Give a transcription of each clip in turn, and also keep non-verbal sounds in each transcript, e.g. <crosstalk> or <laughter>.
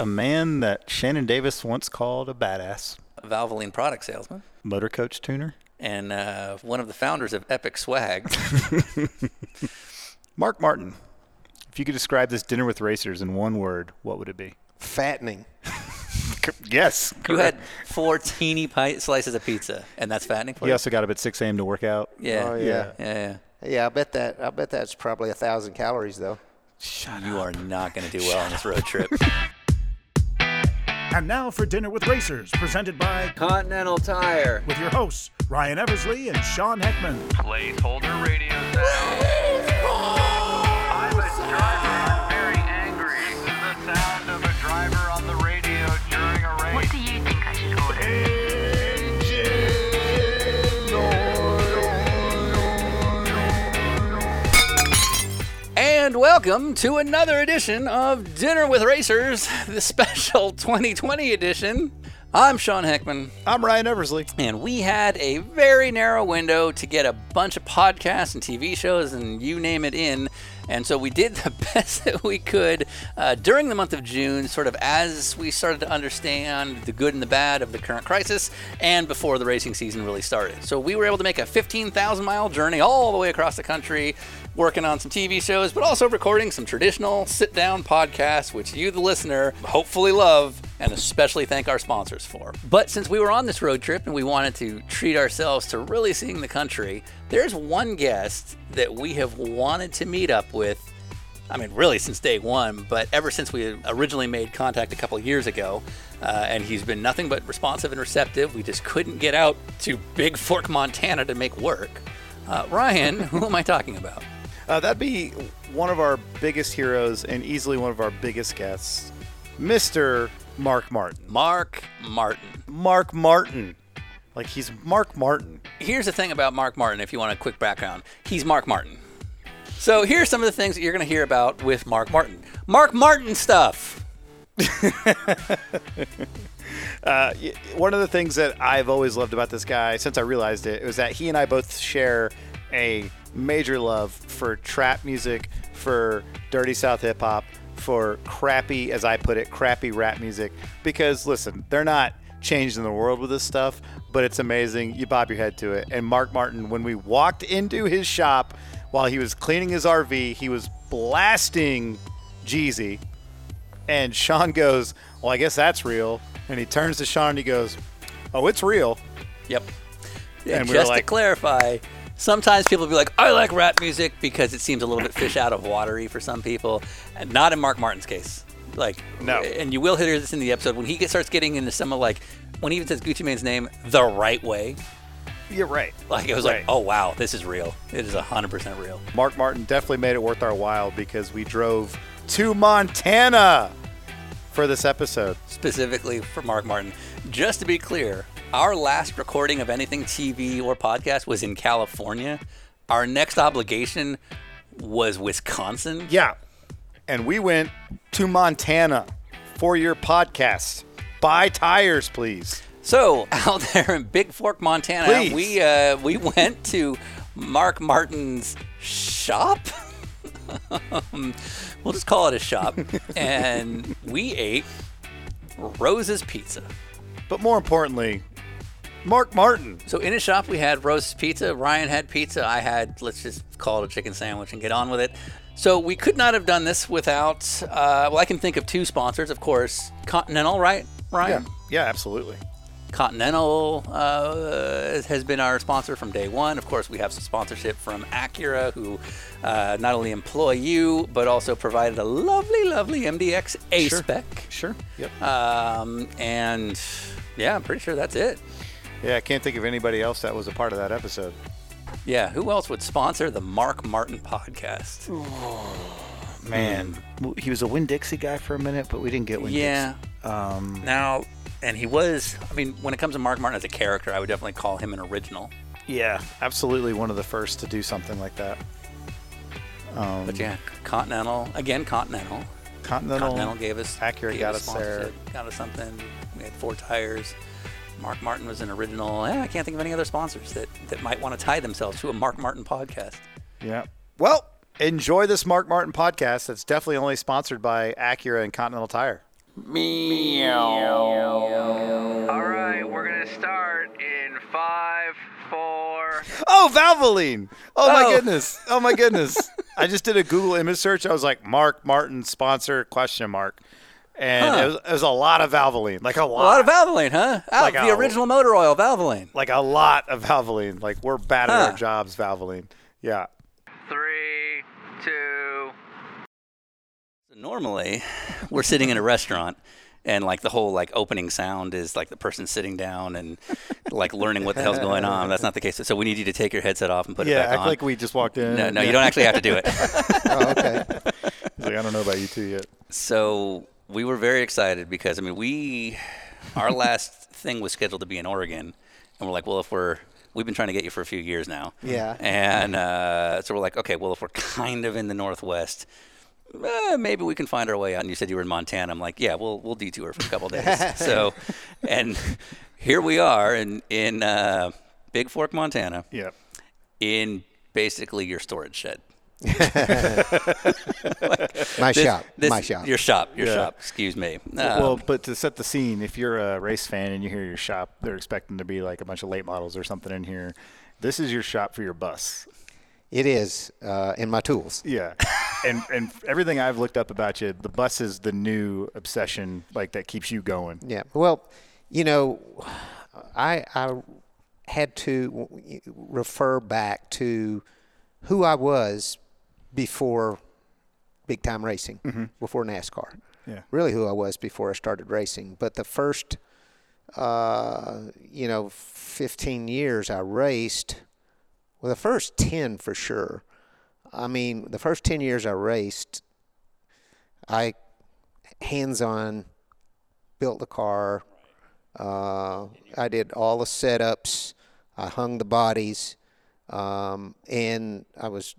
a man that Shannon Davis once called a badass, Valvoline product salesman, motor coach tuner. and uh, one of the founders of Epic Swag. <laughs> Mark Martin. If you could describe this dinner with racers in one word, what would it be? Fattening. <laughs> Yes. you had four teeny pi- slices of pizza, and that's fattening for He you. also got up at 6 a.m. to work out. Yeah. Oh, yeah. yeah. Yeah. Yeah, I bet that. I bet that's probably a thousand calories though. You are not going to do well on this road trip. <laughs> And now for Dinner with Racers, presented by Continental Tire. with your hosts Ryan Eversley and Sean Heckman. Placeholder radio sound. And welcome to another edition of Dinner with Racers, <laughs> the special <laughs> 2020 edition. I'm Sean Heckman, I'm Ryan Eversley. and we had a very narrow window to get a bunch of podcasts and TV shows and you name it in. And so we did <laughs> the best that we could uh, during the month of June, sort of as we started to understand the good and the bad of the current crisis, and before the racing season really started. So we were able to make a 15,000 mile journey all the way across the country, working on some TV shows, but also recording some traditional sit down podcasts, which you, the listener, hopefully love and especially thank our sponsors for. But since we were on this road trip and we wanted to treat ourselves to really seeing the country, there's one guest that we have wanted to meet up with. I mean, really since day one, but ever since we originally made contact a couple of years ago, uh, and he's been nothing but responsive and receptive. We just couldn't get out to Big Fork, Montana to make work. Uh, Ryan, <laughs> who am I talking about? Uh, that'd be one of our biggest heroes and easily one of our biggest guests, Mr. Mark Martin. Mark Martin. Mark Martin. Like he's Mark Martin. here's the thing about Mark Martin, if you want a quick background. He's Mark Martin. So here's some of the things that you're going to hear about with Mark Martin. Mark Martin stuff. <laughs> Uh, one of the things that I've always loved about this guy, since I realized it, was that he and I both share a major love for trap music, for dirty South hip hop, for crappy, as I put it, crappy rap music. Because listen, they're not changing the world with this stuff, but it's amazing. You bob your head to it. And Mark Martin, when we walked into his shop while he was cleaning his RV, he was blasting Jeezy. And Sean goes, Well, I guess that's real. And he turns to Sean and he goes, Oh, it's real. Yep. And And we were just to like- clarify, sometimes people will be like, I like rap music because it seems a little bit fish out of watery for some people. And not in Mark Martin's case. Like, No. And you will hear this in the episode when he gets, starts getting into some of like, when he even says Gucci Mane's name the right way. You're right. Like, it was Right. like, oh, wow, this is real. It is 100% real. Mark Martin definitely made it worth our while because we drove to Montana for this episode. specifically for Mark Martin. Just to be clear, our last recording of anything TV or podcast was in California. Our next obligation was Wisconsin. Yeah. And we went to Montana for your podcast. Buy tires, please. So <laughs> out there in Big Fork, Montana, Please. we uh, we went to Mark Martin's shop. <laughs> we'll just call it a shop, <laughs> and we ate Rose's Pizza. But more importantly, Mark Martin. So in his shop, we had roast pizza. Ryan had pizza. I had, let's just call it a chicken sandwich and get on with it. So we could not have done this without, uh, well, I can think of two sponsors, of course. Continental, right, Ryan? Yeah, absolutely. Continental uh, has been our sponsor from day one. Of course, we have some sponsorship from Acura, who uh, not only employ you, but also provided a lovely, lovely MDX A Sure. spec. Sure. Yep. Um, and yeah, I'm pretty sure that's it. Yeah, I can't think of anybody else that was a part of that episode. Yeah, who else would sponsor the Mark Martin podcast? Man, Well, he was a Winn-Dixie guy for a minute, but we didn't get Winn Yeah. Dixie. Um, Now, and he was, I mean, when it comes to Mark Martin as a character, I would definitely call him an original. yeah, absolutely one of the first to do something like that. Um, But yeah, Continental, again, Continental. Continental, Continental gave us Acura gave got us us there. Got us something. We had four tires. Mark Martin was an original. Yeah, I can't think of any other sponsors that, that might want to tie themselves to a Mark Martin podcast. Yeah. Well, enjoy this Mark Martin podcast. That's definitely only sponsored by Acura and Continental Tire. Meow. All right, we're gonna start in five, four. Oh, Valvoline. Oh, my Oh. goodness. Oh my goodness. <laughs> I just did a Google image search. I was like, Mark Martin sponsor question mark, and Huh. it, was, it was a lot of Valvoline, like a lot, A lot, lot of Valvoline, huh? Out Like the a- original motor oil, Valvoline. like a lot of Valvoline. Like we're bad at Huh. our jobs, Valvoline. Yeah. Three, two. Normally, we're sitting in a restaurant, and like the whole like opening sound is like the person sitting down and like learning what the hell's going on. That's not the case. So we need you to take your headset off and put it Yeah, back act on. like we just walked in. no, no, Yeah. you don't actually have to do it. <laughs> Oh, okay. He's like, I don't know about you two yet. So we were very excited because I mean we our last <laughs> thing was scheduled to be in Oregon, and we're like, well, if we're we've been trying to get you for a few years now. Yeah. And uh, so we're like, okay, well, if we're <laughs> kind of in the Northwest. Eh, maybe we can find our way out. And you said you were in Montana. I'm like, yeah, we'll we'll detour for a couple days. <laughs> so, and here we are in in uh, Big Fork, Montana, Yeah. in basically your storage shed. <laughs> My This- shop. this- my shop. Your shop. Your Yeah. shop. Excuse me. well, Um, but to set the scene, if you're a race fan and you hear your shop, they're expecting to be like a bunch of late models or something in here. This is your shop for your bus. It is, uh, and my tools. Yeah. and and everything I've looked up about you, the bus is the new obsession like that keeps you going. Yeah. Well, you know, I I had to refer back to who I was before big time racing, before NASCAR. Yeah. Really, who I was before I started racing. But the first, uh, you know, 15 years I raced. Well, the first 10 for sure. I mean, the first 10 years I raced, I hands on built the car. Uh, I did all the setups. I hung the bodies, um, and I was,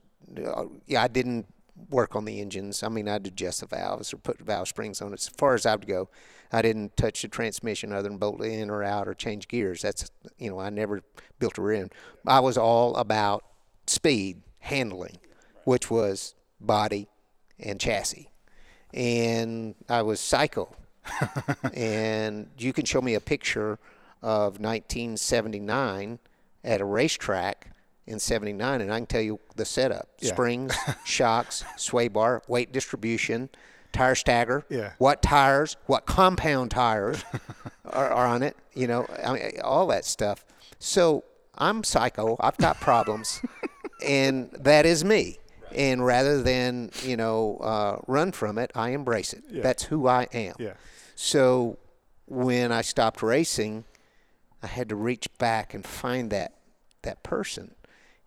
yeah, I didn't work on the engines. I mean, I'd adjust the valves or put valve springs on it. As far as I would go, I didn't touch the transmission other than bolt it in or out or change gears. That's, you know, I never built a rear end. I was all about speed, handling, which was body and chassis. And I was psycho <laughs> and you can show me a picture of 1979 at a racetrack in 79 and I can tell you the setup. Yeah. springs <laughs> shocks sway bar weight distribution tire stagger. Yeah. what tires what compound tires <laughs> are, are on it you know I mean, all that stuff. So I'm psycho I've got problems <laughs> and that is me. And rather than you know uh, run from it I embrace it. That's who I am. Yeah. so when I stopped racing, I had to reach back and find that that person,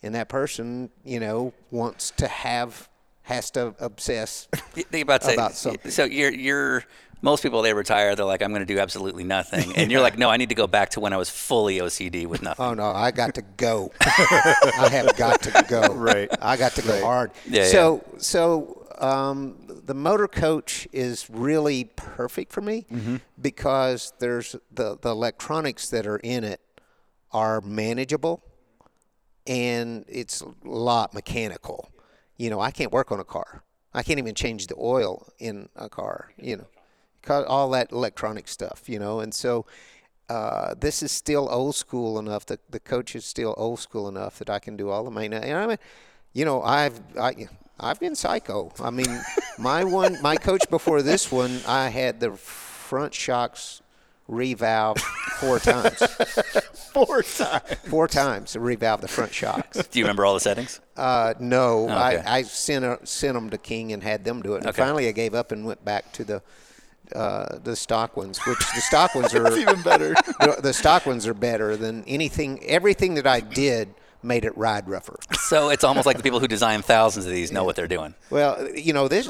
and that person, you know, wants to have has to obsess. <laughs> think about, say, about something. So you're you're most people they retire. They're like, I'm going to do absolutely nothing, and you're like, no, I need to go back to when I was fully OCD with <laughs> nothing. Oh no, I got to go. <laughs> I have got to go. Right. I got to go hard. Yeah, So so um, the motor coach is really perfect for me Mm-hmm. because there's the the electronics that are in it are manageable and it's a lot mechanical. You know, I can't work on a car. I can't even change the oil in a car. You know, all that electronic stuff. You know, and so uh, this is still old school enough. that the coach is still old school enough that I can do all the maintenance. And I mean, you know, I've I, I've been psycho. I mean, <laughs> my one, my coach before this one, I had the front shocks revalve four times. <laughs> Four times. Four times to revalve the front shocks. <laughs> Do you remember all the settings? Uh, no, Okay. I, I sent a, sent them to King and had them do it. And Okay. finally, I gave up and went back to the uh, the stock ones, which the stock ones <laughs> are even better. <laughs> the, the stock ones are better than anything. Everything that I did made it ride rougher. So it's almost like the people who design thousands of these know what they're doing. Well, you know this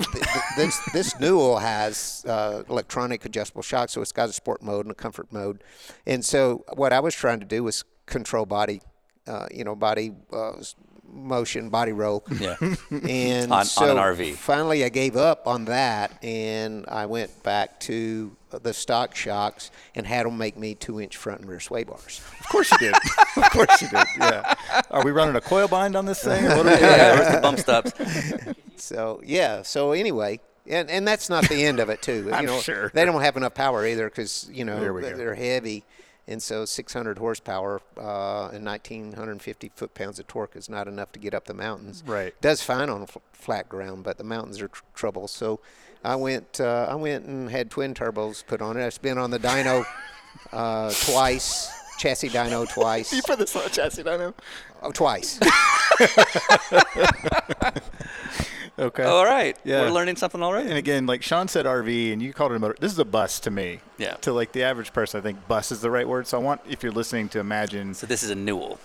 this this Newell has uh, electronic adjustable shocks, so it's got a sport mode and a comfort mode. And so what I was trying to do was control body, uh, you know, body uh, motion, body roll. Yeah. <laughs> And On- on so an RV. Finally, I gave up on that, and I went back to the stock shocks and had them make me two-inch front and rear sway bars. Of course you did. <laughs> of course you did. Yeah. Are we running a coil bind on this thing? <laughs> What are we doing? yeah, where's the bump stops? <laughs> So yeah. So anyway, and and that's not the end of it too. You I'm know, sure. they don't have enough power either because you know they're, go. they're heavy, and so 600 horsepower uh, and 1950 foot pounds of torque is not enough to get up the mountains. Right. Does fine on f- flat ground, but the mountains are tr- trouble. So I went uh, I went and had twin turbos put on it. I've been on the dyno <laughs> uh, twice, chassis dyno twice. <laughs> You put this on a chassis, I know. Oh, twice. <laughs> Okay. All right. Yeah. We're learning something already. And again, like Sean said, RV, and you called it a motor. This is a bus to me. Yeah. To like the average person, I think bus is the right word. So I want, if you're listening, to imagine. So this is a Newell.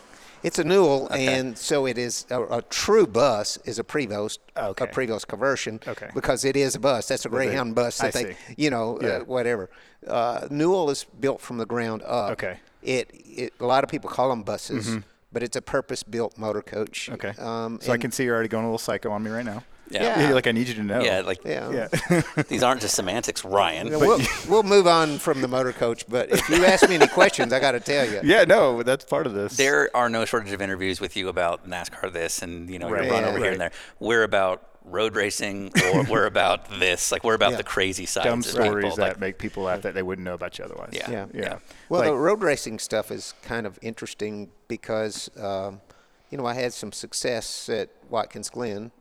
It's a Newell, and so it is a, a true bus is a Prevost, Okay. a Prevost conversion, Okay. because it is a bus. That's a Greyhound bus that I they, see. you know, Yeah. uh, whatever. Uh, Newell is built from the ground up. Okay. It, it a lot of people call them buses, but it's a purpose-built motor coach. Okay. Um, so I can see you're already going a little psycho on me right now. Yeah. Yeah. like I need you to know. Yeah, like Yeah. Yeah. <laughs> these aren't just semantics, Ryan. You know, we'll, <laughs> we'll move on from the motor coach, but if you ask me any questions, I got to tell you. yeah. No, that's part of this. There are no shortage of interviews with you about NASCAR this and you know Right. your run Yeah. over here and there. We're about road racing or <laughs> we're about this. Like we're about Yeah. the crazy sides dumb of stories people. that Like, make people laugh that they wouldn't know about you otherwise. Yeah. Yeah. Yeah. Well, Like- the road racing stuff is kind of interesting because, um, you know, I had some success at Watkins Glen,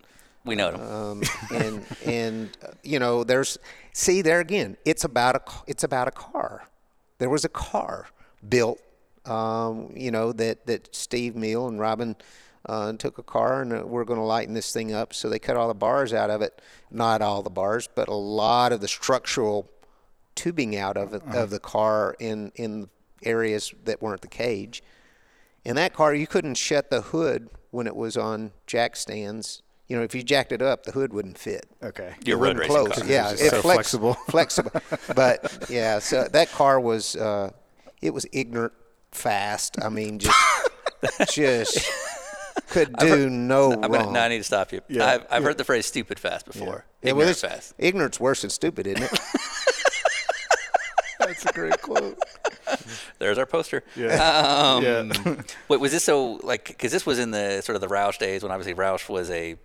we know them. um, and and uh, you know, there's see there again, it's about a it's about a car. There was a car built, um, you know, that that Steve Hmiel and Robin. Uh, took a car and uh, we're going to lighten this thing up. So they cut all the bars out of it. Not all the bars, but a lot of the structural tubing out of it, of the car in in areas that weren't the cage. In that car, you couldn't shut the hood when it was on jack stands. You know, if you jacked it up, the hood wouldn't fit. Okay. Your It road racing close. car. Yeah, It's it so flex- flexible. <laughs> flexible. But yeah, so that car was uh, it was ignorant, fast. I mean, just <laughs> just could do no I'm wrong. gonna, no, I need to stop you. Yeah. I've, I've heard the phrase "stupid fast" before. Yeah, well, Ignorant it's- fast. Ignorant's worse than stupid, isn't it? <laughs> That's a great quote. There's our poster. Yeah. Um, yeah. Wait, was this so like? Because this was in the sort of the Roush days when obviously Roush was a,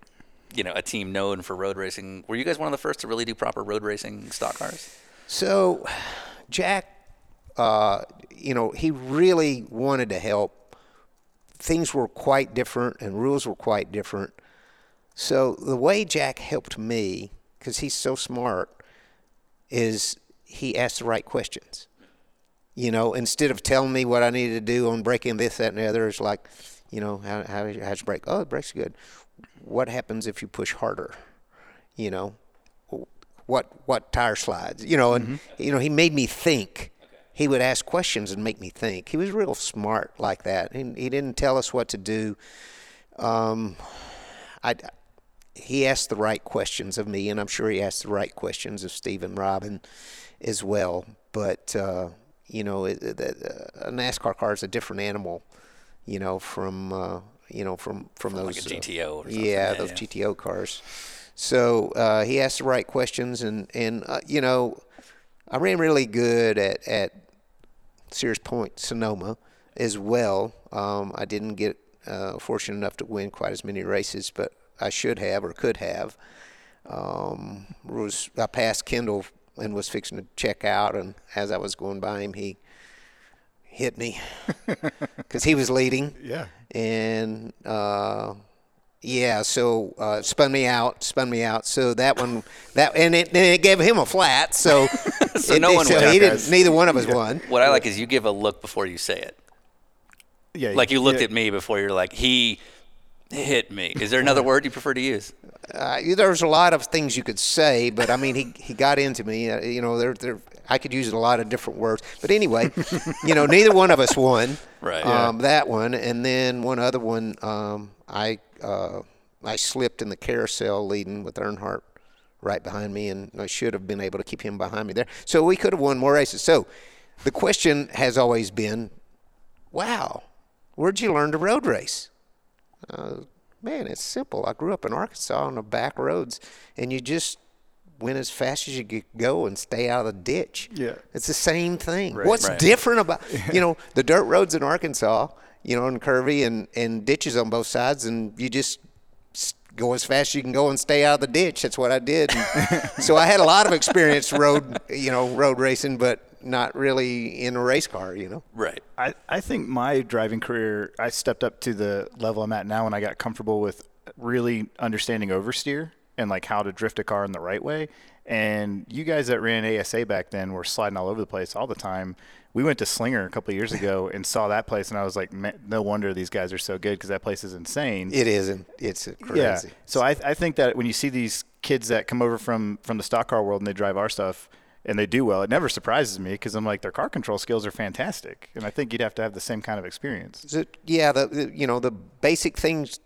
you know, a team known for road racing. Were you guys one of the first to really do proper road racing stock cars? So, Jack, uh, you know, he really wanted to help. Things were quite different, and rules were quite different. So the way Jack helped me, because he's so smart, is he asked the right questions. You know, instead of telling me what I needed to do on breaking this, that, and the other, it's like, you know, how how how's your brake? Oh, the brake's good. What happens if you push harder? You know, what what tire slides? You know, and Mm-hmm. you know, he made me think. He would ask questions and make me think. He was real smart like that. He, he didn't tell us what to do. Um, I, he asked the right questions of me, and I'm sure he asked the right questions of Steve and Robin as well. But uh, you know, it, it, uh, a NASCAR car is a different animal. You know, from uh, you know from from, From those like a uh, GTO or something. yeah, Yeah, those yeah. GTO cars. So uh, he asked the right questions, and and uh, you know, I ran really good at at Sears Point Sonoma as well. Um, I didn't get uh, fortunate enough to win quite as many races, but I should have or could have. Um, was I passed Kendall and was fixing to check out, and as I was going by him, he hit me <laughs> because he was leading Yeah. And uh, yeah, so uh, spun me out, spun me out. So that one, that and it, and it gave him a flat. So, <laughs> So it- no one so won. he didn't. Neither one of us won. What I like is you give a look before you say it. Yeah. Like you looked yeah. at me before you're like, he hit me. Is there another <laughs> word you prefer to use? Uh, there's a lot of things you could say, but I mean, he he got into me. Uh, you know, there there I could use a lot of different words. But anyway, <laughs> you know, neither one of us won. Right. Um, That one, and then one other one, um, I uh, I slipped in the carousel leading with Earnhardt right behind me, and I should have been able to keep him behind me there. So we could have won more races. So the question has always been, wow, where'd you learn to road race? Uh, man, it's simple. I grew up in Arkansas on the back roads, and you just went as fast as you could go and stay out of the ditch. Yeah. It's the same thing. What's Right. different about, <laughs> you know, the dirt roads in Arkansas, you know, and curvy and, and ditches on both sides, and you just go as fast as you can go and stay out of the ditch. That's what I did. <laughs> So I had a lot of experience road, you know, road racing, but not really in a race car, you know. Right. I, I think my driving career, I stepped up to the level I'm at now when I got comfortable with really understanding oversteer and like how to drift a car in the right way. And you guys that ran ASA back then were sliding all over the place all the time. We went to Slinger a couple of years ago <laughs> and saw that place, and I was like, "Man, no wonder these guys are so good because that place is insane. It isn't. It's crazy. Yeah. So I, I think that when you see these kids that come over from from the stock car world and they drive our stuff and they do well, it never surprises me because I'm like their car control skills are fantastic, and I think you'd have to have the same kind of experience. So, yeah, the, the you know the basic things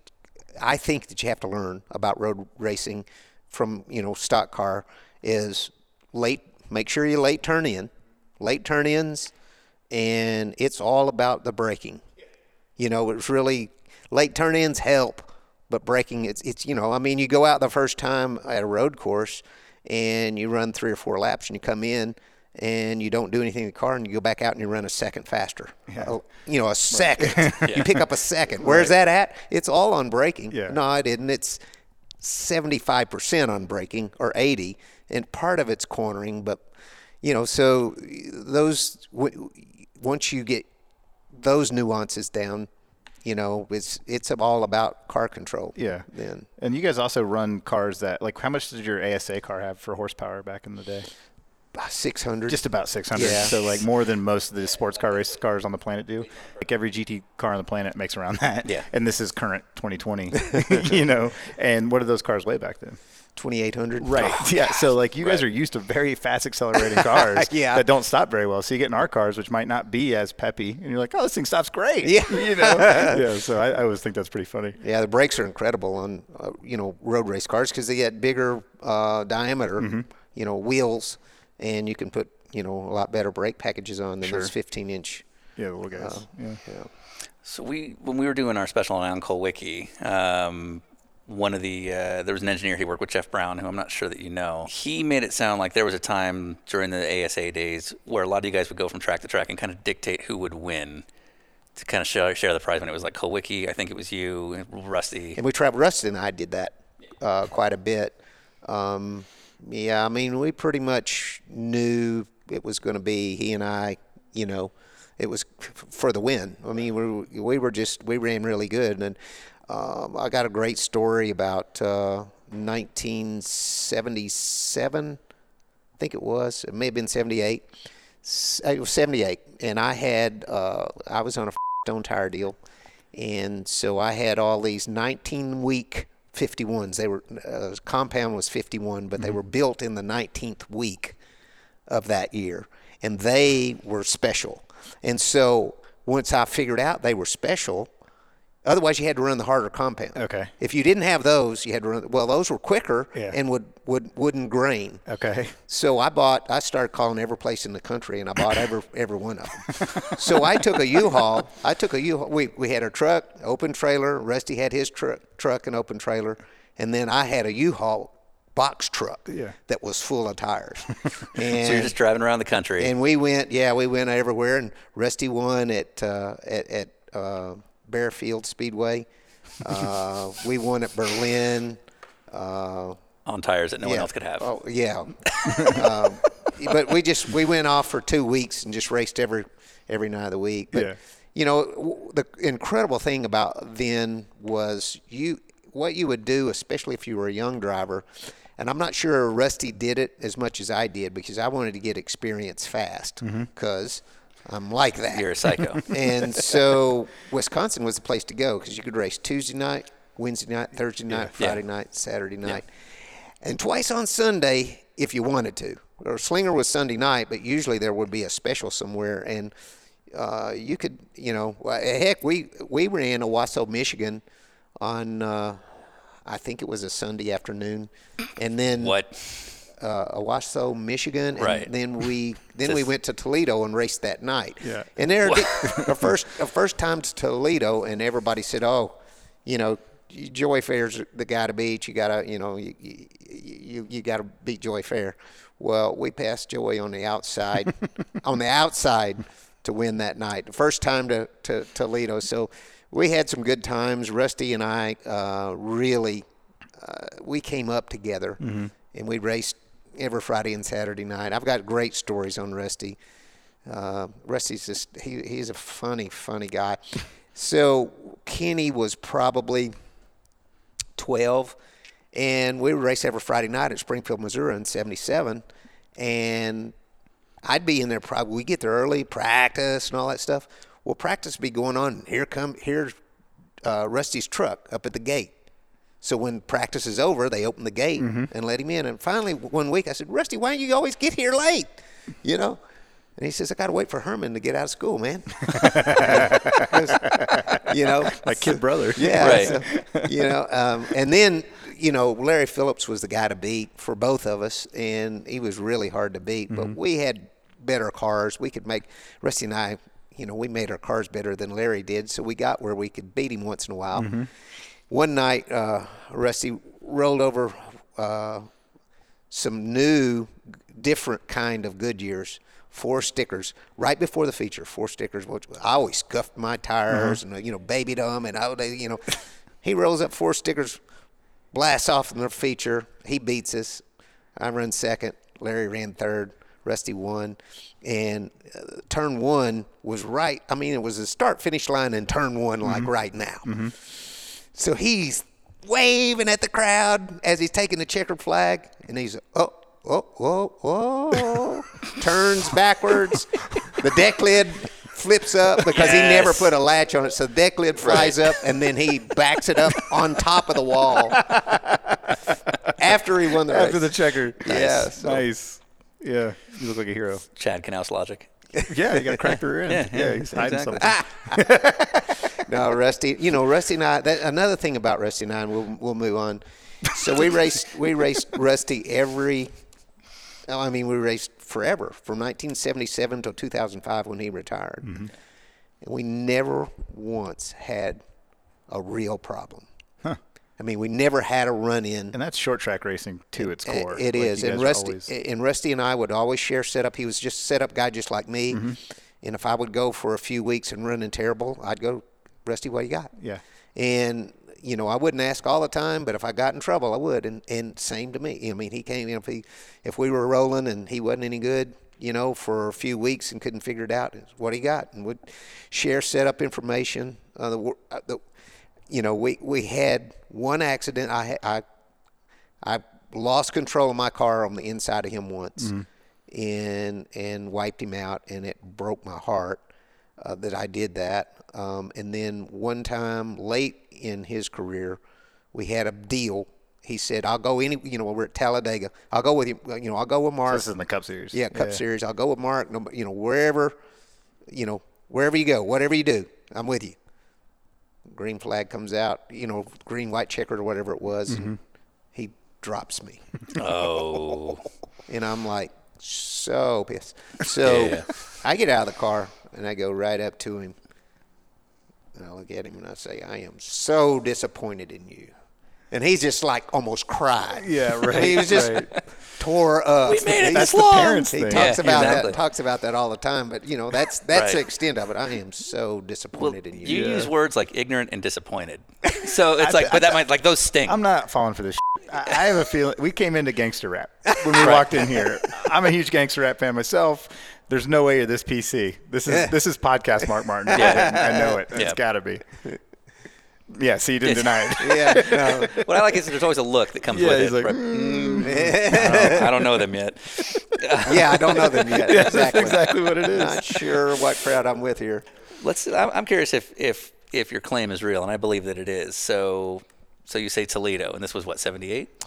I think that you have to learn about road racing from you know stock car is late. Make sure you late turn in, late turn ins, and it's all about the braking. You know, it's really late turn ins help, but braking it's it's you know I mean you go out the first time at a road course and you run three or four laps and you come in and you don't do anything in the car and you go back out and you run a second faster. Uh, you know, a second. <laughs> You pick up a second. Where's that at? It's all on braking. Yeah. No, I didn't. It's 75% on braking or 80 and part of it's cornering, but you know, so those w- once you get those nuances down, you know, it's it's all about car control. Yeah. Then And you guys also run cars that like how much did your ASA car have for horsepower back in the day? 600. Just about 600. Yeah. So like more than most of the sports car race cars on the planet do. Like every GT car on the planet makes around that. Yeah. And this is current 2020. <laughs> <laughs> you know. And what did those cars weigh back then? 2800. Right. <laughs> yeah. So like you guys are used to very fast accelerating cars Yeah. that don't stop very well. So you get in our cars, which might not be as peppy, and you're like, oh, this thing stops great. Yeah. you know. yeah. So I, I always think that's pretty funny. Yeah, the brakes are incredible on uh, you know road race cars because they get bigger uh, diameter, Mm-hmm. you know, wheels, and you can put you know a lot better brake packages on than those 15 inch. Yeah, the little guys. yeah. Yeah. So we, when we were doing our special on Kulwicki, um, one of the uh, there was an engineer he worked with Jeff Brown, who I'm not sure that you know. He made it sound like there was a time during the ASA days where a lot of you guys would go from track to track and kind of dictate who would win to kind of share, share the prize. When it was like Kulwicki, I think it was you, Rusty. And we traveled. Rusty and I did that uh, quite a bit. Um, yeah, I mean, we pretty much knew it was going to be he and I. You know, it was for the win. I mean, we we were just we ran really good, and um, I got a great story about uh, 1977. I think it was. It may have been 78. It was 78, and I had uh, I was on a stone tire deal, and so I had all these 19 week 51s. They were uh, compound was 51, but they were built in the 19th week of that year, and they were special. And so once I figured out they were special, otherwise you had to run the harder compound. Okay. If you didn't have those, you had to run. Well, those were quicker Yeah. and would would wouldn't grain. Okay. So I bought. I started calling every place in the country, and I bought every <laughs> every one of them. so I took a U-Haul. I took a U-Haul. We we had a truck, open trailer. Rusty had his truck, truck and open trailer, and then I had a U-Haul box truck Yeah. that was full of tires. and <laughs> So you're just driving around the country. and we went, yeah, we went everywhere. And Rusty won at uh, at, at uh, Bearfield Speedway. Uh, we won at Berlin. Uh, on tires that no one else could have. Oh yeah. um, but we just we went off for two weeks and just raced every every night of the week. But Yeah. you know w- the incredible thing about then was you what you would do, especially if you were a young driver. And I'm not sure Rusty did it as much as I did because I wanted to get experience fast because I'm like that. You're a psycho. <laughs> and so Wisconsin was the place to go because you could race Tuesday night, Wednesday night, Thursday night, Yeah. Friday night, Saturday night, and twice on Sunday if you wanted to. Or Slinger was Sunday night, but usually there would be a special somewhere, and uh, you could, you know, heck, we we ran Owosso, Michigan, on uh, I think it was a Sunday afternoon, and then what? Uh, Owosso, Michigan, and Right. then we <laughs> then we went to Toledo and raced that night. Yeah. And there, the <laughs> first the first time to Toledo, and everybody said, "Oh, you know, Joy Fair's the guy to beat. You gotta, you know, you you, you got to beat Joy Fair." Well, we passed Joy on the outside, <laughs> on the outside to win that night. The first time to, to Toledo. So we had some good times. Rusty and I uh, really uh, we came up together, and we raced every Friday and Saturday night. I've got great stories on Rusty. Uh, Rusty's just he, he's a funny, funny guy. So Kenny was probably 12, and we would race every Friday night at Springfield, Missouri in 77. And I'd be in there probably, we get there early, practice and all that stuff. Well, practice be going on. Here come, here's uh, Rusty's truck up at the gate. So when practice is over, they open the gate mm-hmm. and let him in. And finally, one week, I said, Rusty, why don't you always get here late? You know? And he says, I got to wait for Herman to get out of school, man. <laughs> you know, My kid brother. yeah. <laughs> Right. so, you know, um, and then, you know, Larry Phillips was the guy to beat for both of us, and he was really hard to beat. But mm-hmm. we had better cars. We could make, Rusty and I, you know, we made our cars better than Larry did, so we got where we could beat him once in a while. Mm-hmm. One night, uh, Rusty rolled over uh, some new, different kind of Goodyears, four stickers right before the feature. Four stickers. Which I always scuffed my tires and uh, you know babied them, and I would, you know, he rolls up four stickers, blasts off in the feature. He beats us. I run second. Larry ran third. Rusty won, and uh, turn one was right. I mean, it was a start finish line in turn one, like right now. So he's waving at the crowd as he's taking the checkered flag, and he's oh, oh, whoa, oh, oh, <laughs> whoa, turns backwards. The deck lid flips up because he never put a latch on it, so the deck lid flies up, and then he backs it up on top of the wall <laughs> after he won the race. After the checker. Yeah, so- Nice. Yeah. You look like a hero. Chad Knaus logic. Yeah, you got to crack the rear end. <laughs> Yeah, Yeah, yeah, he's hiding exactly. No, Rusty. You know, Rusty and I. That, another thing about Rusty and I, and we'll we'll move on. So we raced we raced Rusty every. oh, I mean, we raced forever from 1977 till 2005 when he retired, and we never once had a real problem. Huh. I mean, we never had a run in. And that's short track racing to its core. It Like, is, and Rusty always- and Rusty and I would always share setup. He was just a setup guy, just like me. Mm-hmm. And if I would go for a few weeks and running terrible, I'd go, Rusty, what you got? Yeah. And you know, I wouldn't ask all the time, but if I got in trouble, I would. And and same to me. I mean, he came. Know, if he if we were rolling and he wasn't any good, you know, for a few weeks and couldn't figure it out, what he got, and would share setup information. Uh, the, uh, the you know, we we had one accident. I I I lost control of my car on the inside of him once, and and wiped him out, and it broke my heart uh, that I did that. Um, and then one time late in his career, we had a deal. He said, "I'll go any. You know, we're at Talladega. I'll go with you. You know, I'll go with Mark. This is in the Cup Series. Yeah, Cup Series. I'll go with Mark. no- You know, wherever, you know, wherever you go, whatever you do, I'm with you. Green flag comes out. You know, green white checkered or whatever it was. And he drops me, Oh, <laughs> and I'm like so pissed. <laughs> So Yeah. I get out of the car and I go right up to him. And I look at him and I say, "I am so disappointed in you." And he's just like almost cried. Yeah, <laughs> right, he was just right. tore up. We made it He's- this long. parents' he thing. talks Yeah, about exactly. that talks about that all the time but you know that's that's the extent of it i am so well, disappointed in you, you use words like ignorant and disappointed. <laughs> So it's like, but that might like those stink. I'm not falling for this. I I have a feeling we came into gangster rap when we <laughs> walked in here. I'm a huge gangster rap fan myself. There's no way you're this PC. This is this is podcast Mark <laughs> Martin. I know it. It's Yeah. got to be. Yeah, so you didn't deny it. <laughs> yeah no. <laughs> what I like is there's always a look that comes Yeah, with he's it. like, right? Mm, I, don't, I don't know them yet. yeah i don't know them yet Yeah, exactly that's exactly what it is. not sure what crowd i'm with here Let's. I'm I'm curious if if if your claim is real, and I believe that it is. So so you say Toledo, and this was what 78.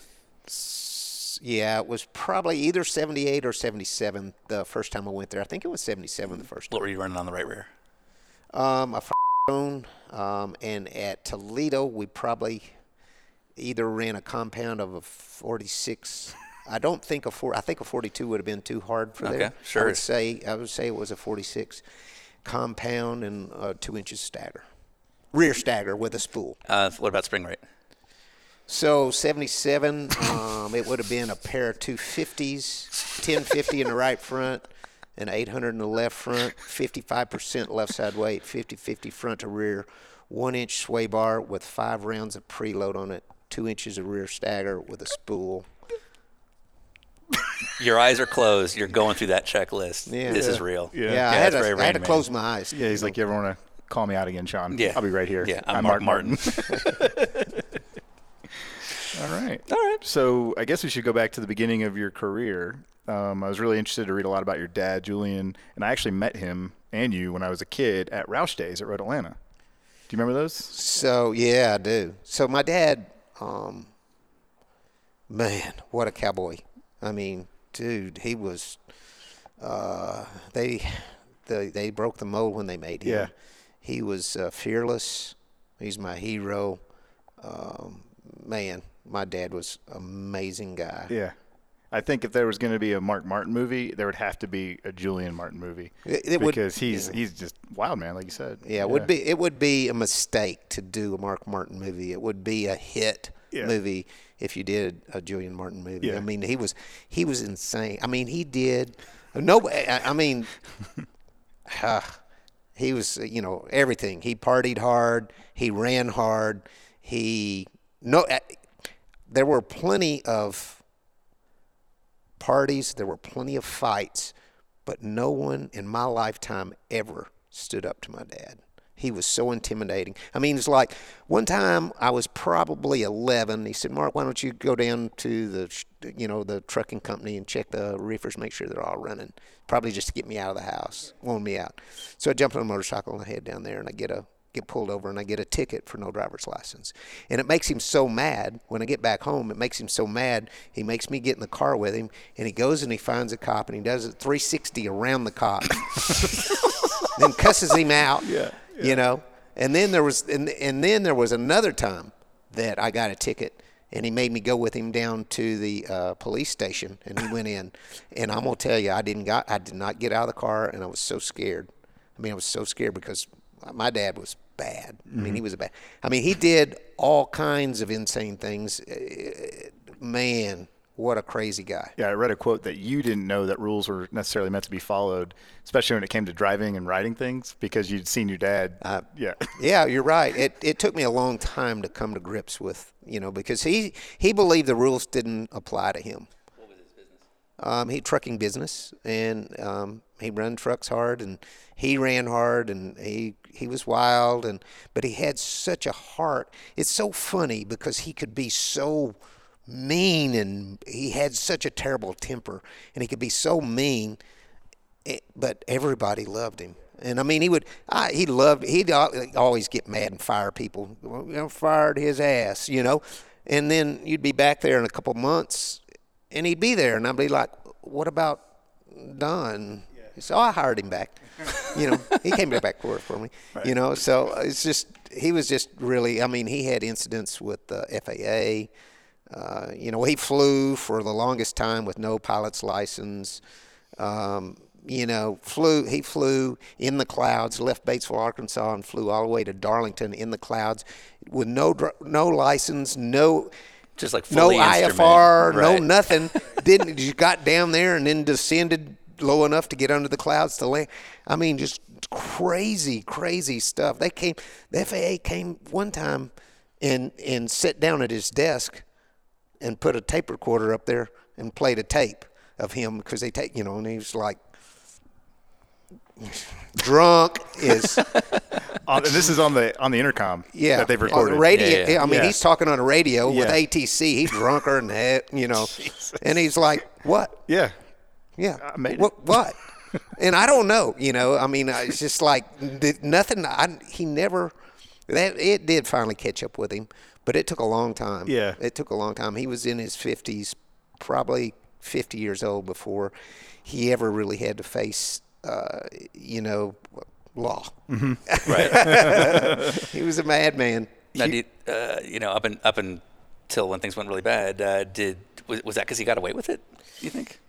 Yeah it was probably either 78 or 77 the first time i went there i think it was 77 the first time. What were you running on the right rear? um a phone um and at toledo we probably either ran a compound of a 46 I don't think a four. I think a 42 would have been too hard for Okay, there. sure. I would say I would say it was a 46 compound and uh, two inches stagger, rear stagger with a spool. Uh, what about spring rate? So 77, um, it would have been a pair of 250s, 1050 in the right front, and 800 in the left front, 55% left side weight, 50-50 front to rear, one inch sway bar with five rounds of preload on it, two inches of rear stagger with a spool. Your eyes are closed. You're going through that checklist. Yeah. This is real. Yeah. Yeah, I had to, I had to close my eyes. Yeah, he's like, you ever want to call me out again, Sean? Yeah. I'll be right here. Yeah, I'm, Mark Martin. <laughs> All right. All right. So I guess we should go back to the beginning of your career. Um, I was really interested to read a lot about your dad, Julian, and I actually met him and you when I was a kid at Roush Days at Road Atlanta. Do you remember those? So yeah, I do. So my dad, um, man, what a cowboy! I mean, dude, he was. Uh, they, they, they broke the mold when they made him. Yeah. He was uh, fearless. He's my hero. Um, man, my dad was amazing guy. Yeah. I think if there was going to be a Mark Martin movie, there would have to be a Julian Martin movie It- it would- because he's he's just wild man, like you said. Yeah, it would be it would be a mistake to do a Mark Martin movie. It would be a hit Yeah. movie if you did a Julian Martin movie. Yeah. I mean, he was he was insane. I mean, he did no. I I mean, <laughs> uh, he was you know everything. He partied hard. He ran hard. He no. There were plenty of parties. There were plenty of fights, but no one in my lifetime ever stood up to my dad. He was so intimidating. I mean, it's like one time I was probably 11. He said, "Mark, why don't you go down to the, you know, the trucking company and check the reefers, make sure they're all running, probably just to get me out of the house, loan me out." So I jumped on a motorcycle and I head down there and I get a get pulled over and I get a ticket for no driver's license. And it makes him so mad when I get back home. It makes him so mad. He makes me get in the car with him and he goes and he finds a cop and he does it 360 around the cop. <laughs> then cusses him out. Yeah, You know. And then there was and, and then there was another time that I got a ticket and he made me go with him down to the uh, police station and he went in and I'm gonna tell you I didn't got I did not get out of the car and I was so scared. I mean I was so scared because my dad was bad. I mean he was a bad. I mean he did all kinds of insane things. Uh, Man, what a crazy guy. Yeah, I read a quote that you didn't know that rules were necessarily meant to be followed, especially when it came to driving and riding things, because you'd seen your dad. Uh, yeah. <laughs> Yeah, you're right. It it took me a long time to come to grips with, you know, because he he believed the rules didn't apply to him. What was his business? Um, he trucking business, and um, he ran trucks hard, and he ran hard, and he he was wild, and but he had such a heart. It's so funny because he could be so mean, and he had such a terrible temper, and he could be so mean eh, but everybody loved him. And I mean, he would, I, he loved, he'd always get mad and fire people. You know, fired his ass, you know. And then you'd be back there in a couple months, and he'd be there, and I'd be like, "What about Don?" So I hired him back. You know, he came back to work for me. You know, so it's just he was just really. I mean, he had incidents with the FAA. Uh, you know, he flew for the longest time with no pilot's license. Um, you know, flew. He flew in the clouds, left Batesville, Arkansas, and flew all the way to Darlington in the clouds with no no license, no Just like no fully instrument. IFR, no nothing. Didn't you got down there and then descended low enough to get under the clouds to land? I mean, just crazy, crazy stuff. They came. The FAA came one time and and sat down at his desk and put a tape recorder up there and played a tape of him because they take you know and he was like drunk is <laughs> On, and this is on the on the intercom yeah that they've on the recorded. radio. Yeah, yeah. I mean, Yeah. he's talking on a radio with ATC. He's drunker than that, you know, <laughs> and he's like, "What? Yeah. Yeah, I made it. what? What?" <laughs> and I don't know, you know. I mean, it's just like nothing. I, he never. That it did finally catch up with him, but it took a long time. Yeah. it took a long time. He was in his fifties, probably fifty years old before he ever really had to face, uh, you know, law. <laughs> Right. <laughs> He was a madman. Now, did, uh, you know, up and up until when things went really bad, uh, did was, was that because he got away with it? Do you think?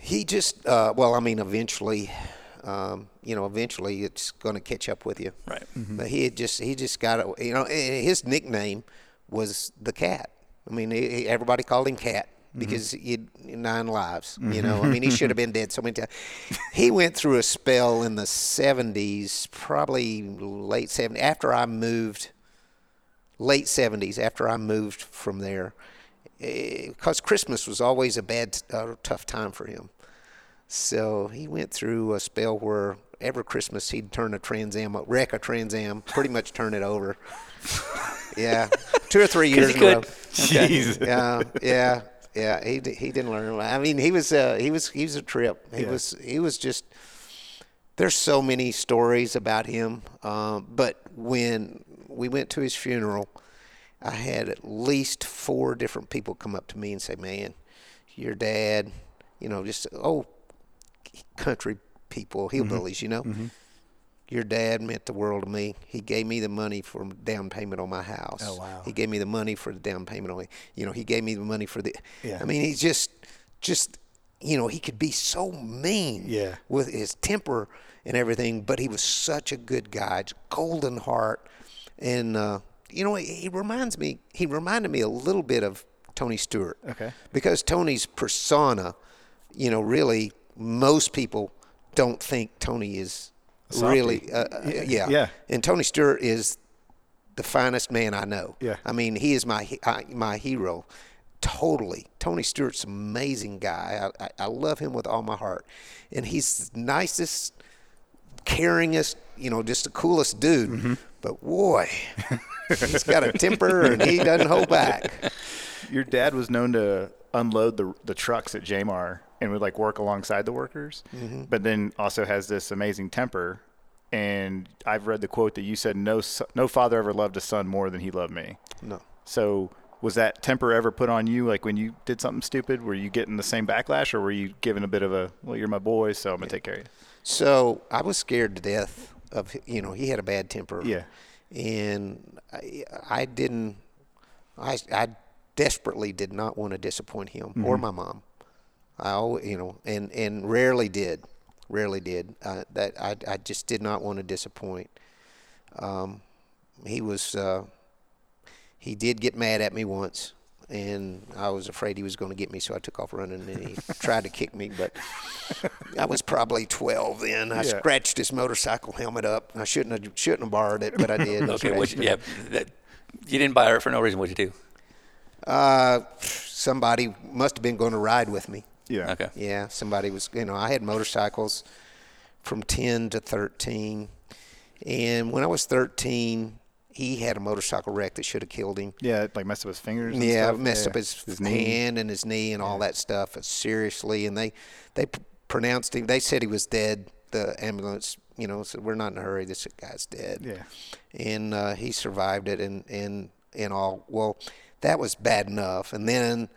He just, uh, well, I mean, eventually, um, you know, eventually it's going to catch up with you. Right. But he had just, he just got, it. you know, his nickname was the Cat. I mean, he, everybody called him Cat because he had nine lives. You know, I mean, he should have been dead so many times. <laughs> He went through a spell in the '70s, probably late '70s, after I moved late 70s after I moved from there, because Christmas was always a bad, uh, tough time for him. So he went through a spell where every Christmas he'd turn a Trans Am, wreck a Trans Am, pretty much turn it over. <laughs> Yeah, two or three years he in a Jeez. Yeah, yeah, yeah. He he didn't learn. I mean, he was uh, he was he was a trip. He Yeah. was he was just. There's so many stories about him, um, but when we went to his funeral, I had at least four different people come up to me and say, "Man, your dad, you know, just oh, country people, hillbillies, you know." Your dad meant the world to me. He gave me the money for down payment on my house. Oh, wow. He gave me the money for the down payment on, you know, he gave me the money for the. Yeah. I mean, he's just, just, you know, he could be so mean. Yeah. With his temper and everything, but he was such a good guy, golden heart, and uh, you know, he, reminds me. He reminded me a little bit of Tony Stewart. Okay. Because Tony's persona, you know, really, most people don't think Tony is Softy. really, uh, uh, yeah. yeah. And Tony Stewart is the finest man I know. Yeah. I mean, he is my I, my hero. Totally. Tony Stewart's an amazing guy. I, I, I love him with all my heart. And he's the nicest, caringest, you know, just the coolest dude. Mm-hmm. But boy, <laughs> he's got a temper and he doesn't hold back. <laughs> Your dad was known to unload the the trucks at Jamar and would like work alongside the workers, Mm-hmm. but then also has this amazing temper. And I've read the quote that you said, "No, no father ever loved a son more than he loved me." No. So was that temper ever put on you? Like when you did something stupid, were you getting the same backlash, or were you given a bit of a, "Well, you're my boy, so I'm gonna take care of you"? So I was scared to death of you know he had a bad temper. Yeah. And I, I didn't. I I desperately did not want to disappoint him or my mom. I always, you know, and and rarely did, rarely did. Uh, that I I just did not want to disappoint. Um, he was. Uh, he did get mad at me once, and I was afraid he was going to get me, so I took off running, and he tried to kick me, but I was probably 12 then. I Yeah. scratched his motorcycle helmet up. I shouldn't have shouldn't have borrowed it, but I did. <laughs> Okay, what you, yeah, that, you didn't buy it for no reason. What'd you do? Uh, somebody must have been going to ride with me. Yeah. Okay. Yeah, somebody was. You know, I had motorcycles from 10 to 13, and when I was 13, he had a motorcycle wreck that should have killed him. Yeah, it, like messed up his fingers. And Yeah, stuff. messed Yeah. up his, knee. hand and his knee and all that stuff seriously. And they they pronounced him. They said he was dead. The ambulance, you know, said we're not in a hurry. This guy's dead. Yeah. And uh, he survived it and and and all. Well, that was bad enough. And then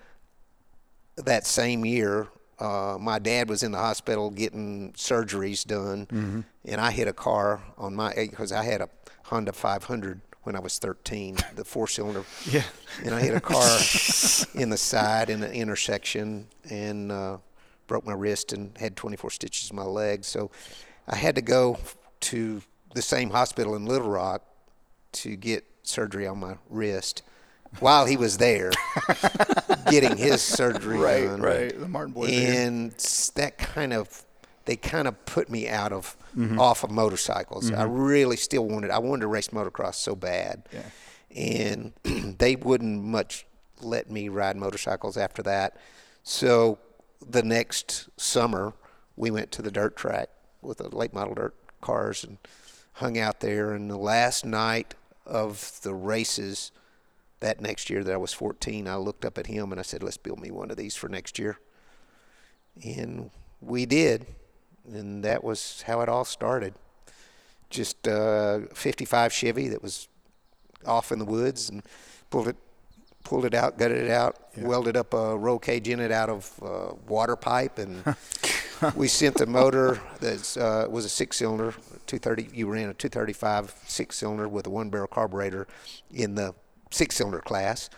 that same year, uh, my dad was in the hospital getting surgeries done, and I hit a car on my because I had a Honda 500 when I was 13, the four cylinder. <laughs> Yeah. And I hit a car <laughs> in the side in an intersection and uh, broke my wrist and had 24 stitches in my leg. So I had to go to the same hospital in Little Rock to get surgery on my wrist while he was there <laughs> getting his surgery Right, done. right. right. The Martin boys. And that kind of they kind of put me out of Mm-hmm. off of motorcycles. I really still wanted I wanted to race motocross so bad. Yeah. And <clears throat> they wouldn't much let me ride motorcycles after that. So the next summer we went to the dirt track with the late model dirt cars and hung out there and the last night of the races that next year that I was 14, I looked up at him and I said, "Let's build me one of these for next year." And we did, and that was how it all started. Just a 55 Chevy that was off in the woods and pulled it pulled it out, gutted it out, welded up a roll cage in it out of uh, water pipe, and <laughs> we sent the motor that uh, was a six cylinder, 230. You ran a 235 six cylinder with a one barrel carburetor in the six cylinder class.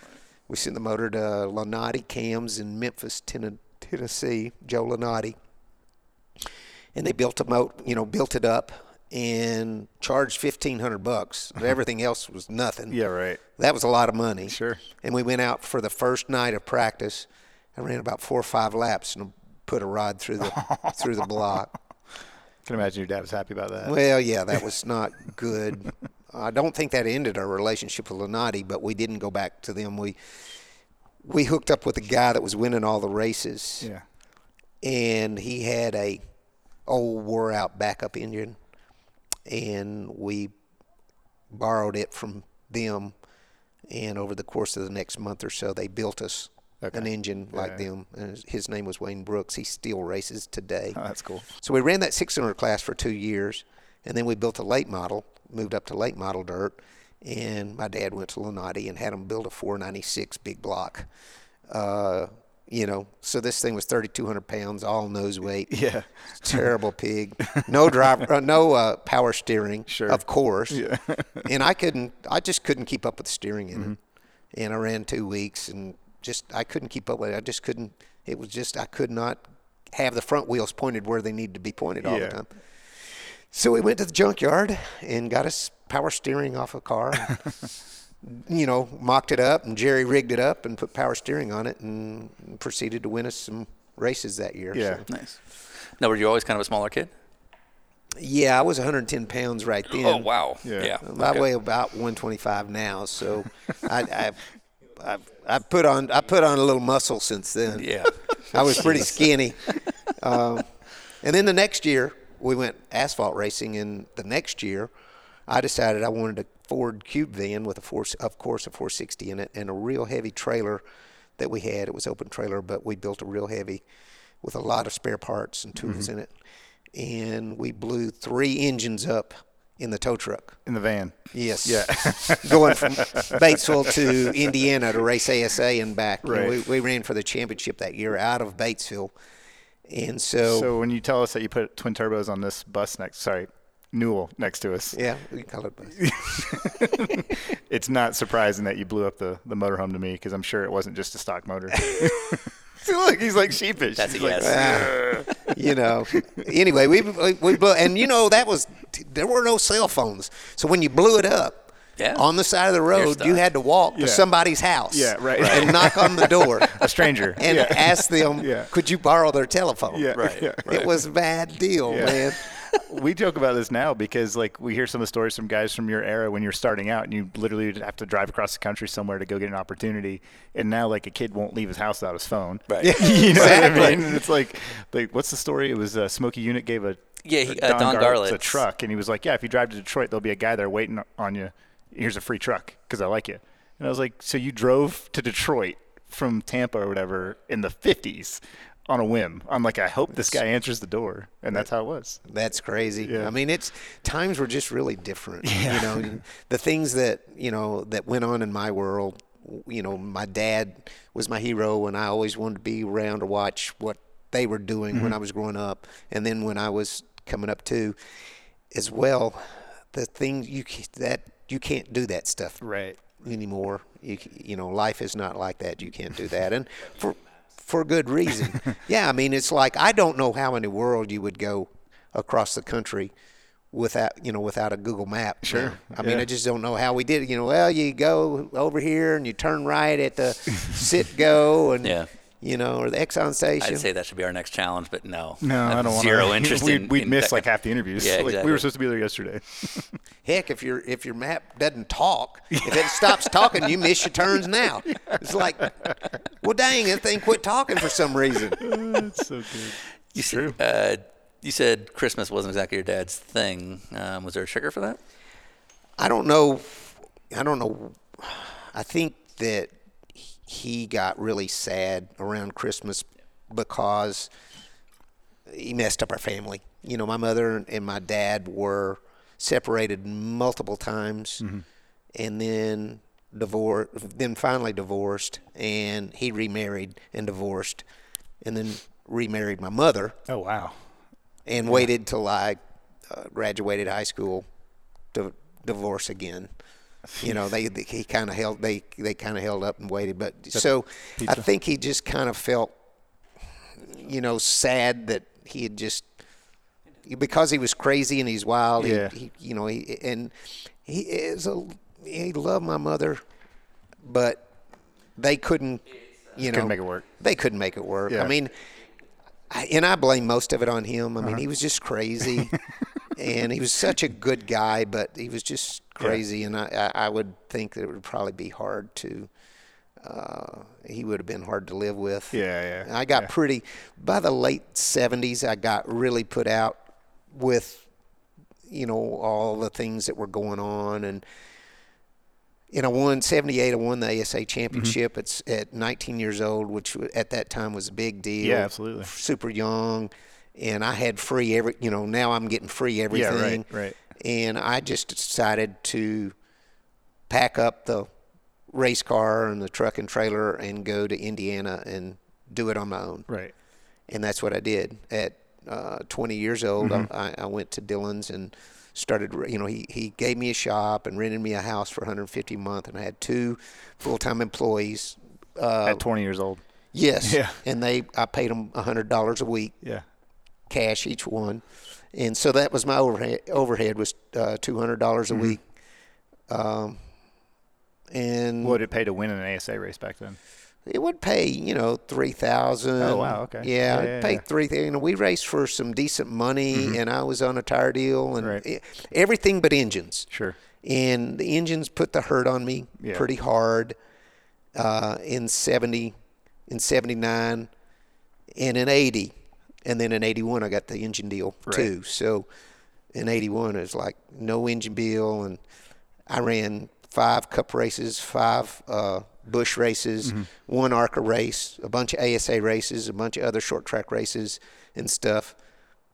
We sent the motor to Lunati Cams in Memphis, Tennessee, Joe Lunati, and they built a mo, you know, built it up and charged fifteen hundred bucks. <laughs> Everything else was nothing. Yeah, right. That was a lot of money. Sure. And we went out for the first night of practice. I ran about four or five laps and put a rod through the <laughs> through the block. Can imagine your dad was happy about that. Well, yeah, that was <laughs> not good. I don't think that ended our relationship with Lunati, but we didn't go back to them. We we hooked up with a guy that was winning all the races, Yeah. and he had a old wore out backup engine, and we borrowed it from them. And over the course of the next month or so, they built us an engine like Yeah. them. And his- name was Wayne Brooks. He still races today. Oh, <laughs> that's cool. So we ran that 600 class for two years, and then we built a late model, moved up to late model dirt, and my dad went to Lunati and had him build a 496 big block. Uh, you know, so this thing was 3,200 pounds, all nose weight. <laughs> Yeah. Terrible pig. No driver, uh, no uh, power steering, Sure. of course. Yeah. <laughs> and I couldn't, I just couldn't keep up with the steering in it. And I ran two weeks and just, I couldn't keep up with it. I just couldn't, it was just, I could not have the front wheels pointed where they needed to be pointed all Yeah. the time. So we went to the junkyard and got us power steering off a car. <laughs> you know, mocked it up and Jerry rigged it up and put power steering on it and proceeded to win us some races that year. Yeah. So, Nice. Now, were you always kind of a smaller kid? yeah, I was 110 pounds right then. Oh wow. Yeah. Yeah. I Okay. weigh about 125 now, so <laughs> I, I, I, I put on I put on a little muscle since then. Yeah. I was pretty skinny. Um, and then the next year, we went asphalt racing. And the next year, I decided I wanted a Ford Cube van with a four, of course, a 460 in it, and a real heavy trailer that we had. It was open trailer, but we built a real heavy with a lot of spare parts and tools mm-hmm. in it. And we blew three engines up in the tow truck. In the van. Yes. Yeah. <laughs> Going from Batesville to Indiana to race ASA and back. Right. we, we ran for the championship that year out of Batesville. And so, So when you tell us that you put twin turbos on this bus next, sorry, Newell next to us, yeah, we can call it bus. <laughs> it's not surprising that you blew up the, the motorhome to me because I'm sure it wasn't just a stock motor. <laughs> <laughs> Look, he's like sheepish. That's a He's like, yes. you know. Anyway, we, we, we blew, and you know, that was, there were no cell phones. So when you blew it up, Yeah. on the side of the road, you had to walk Yeah. to somebody's house. Yeah, right. And knock on the door a stranger. and yeah. ask them, Yeah. could you borrow their telephone? Yeah, Right, yeah. It was a bad deal, Yeah. man. We joke about this now because like we hear some of the stories from guys from your era when you're starting out and you literally have to drive across the country somewhere to go get an opportunity. And now like a kid won't leave his house without his phone. Right. <laughs> you know what I mean? It's like like what's the story? It was uh, Smokey Yunick gave a Yeah, he- uh, Don Garlits a truck. And he was like yeah if you drive to Detroit there'll be a guy there waiting on you. Here's a free truck because I like you. And I was like so you drove to Detroit from Tampa or whatever in the 50s on a whim I'm like I hope this guy answers the door and that's how it was That's crazy. Yeah. I mean, it's times were just really different. <laughs> You know, the things that you know that went on in my world. You know, my dad was my hero, and I always wanted to be around to watch what they were doing Mm-hmm. when I was growing up, and then when I was coming up too, as well. The thing you that you can't do that stuff right anymore. You you know, life is not like that. You can't do that, and for for good reason. <laughs> yeah, I mean, it's like I don't know how in the world you would go across the country without you know without a Google map. Sure. I mean. I just don't know how we did it. You know, well, you go over here and you turn right at the <laughs> sit go and Yeah. You know, or the Exxon station. I'd say that should be our next challenge, but no. No, I have don't want zero <laughs> interest we'd, in. We'd in miss like half the interviews. Yeah, like, We were supposed to be there yesterday. <laughs> <laughs> Heck, if your if your map doesn't talk, if it stops talking, you miss your turns now. It's like, well, dang, that thing quit talking for some reason. That's so good. You said, uh, you said Christmas wasn't exactly your dad's thing. Um, was there a trigger for that? I don't know. I don't know. I think that he got really sad around Christmas because he messed up our family. You know, my mother and my dad were separated multiple times, and then divorced. Then finally divorced, and he remarried and divorced, and then remarried my mother Oh wow. and waited till I uh, graduated high school to divorce again. You know, they, they he kind of held they they kind of held up and waited, but so I think he just kind of felt, you know, sad that he had just because he was crazy and he's wild. Yeah. He, he, you know, he and he is a he loved my mother, but they couldn't, you know, Couldn't make it work. They couldn't make it work. Yeah. I mean, I, and I blame most of it on him. I mean, uh-huh. he was just crazy, <laughs> and he was such a good guy, but he was just crazy, and I, I would think that it would probably be hard to. Uh, he would have been hard to live with. Yeah, yeah, I got yeah. pretty by the late '70s. I got really put out with, you know, all the things that were going on, and and I won '78. I won the ASA championship. It's at 19 years old, which at that time was a big deal. Yeah, absolutely. Super young, and I had free every. You know, now I'm getting free everything. Yeah, right, right. And I just decided to pack up the race car and the truck and trailer and go to Indiana and do it on my own Right. and that's what I did at uh, 20 years old. Mm-hmm. I, I went to Dillon's and started. You know, he he gave me a shop and rented me a house for 150 a month, and I had two full-time employees. Uh, At 20 years old. yes, Yeah. and they I paid them hundred dollars a week, Yeah. cash each one, and so that was my overhead. Overhead was uh, two hundred dollars Mm-hmm. a week. Um, and What would it pay to win an ASA race back then? It would pay, you know, three thousand. Oh, wow, okay. Yeah, Yeah, yeah, pay yeah. three. You know, we raced for some decent money, and I was on a tire deal, and Right. e- everything but engines. Sure. And the engines put the hurt on me Yeah. pretty hard uh, in seventy, in seventy nine, and in eighty, and then in eighty one I got the engine deal Right. too. So in eighty one it was like no engine bill. and I ran five cup races, five uh, Busch races, Mm-hmm. one ARCA race, a bunch of ASA races, a bunch of other short track races and stuff.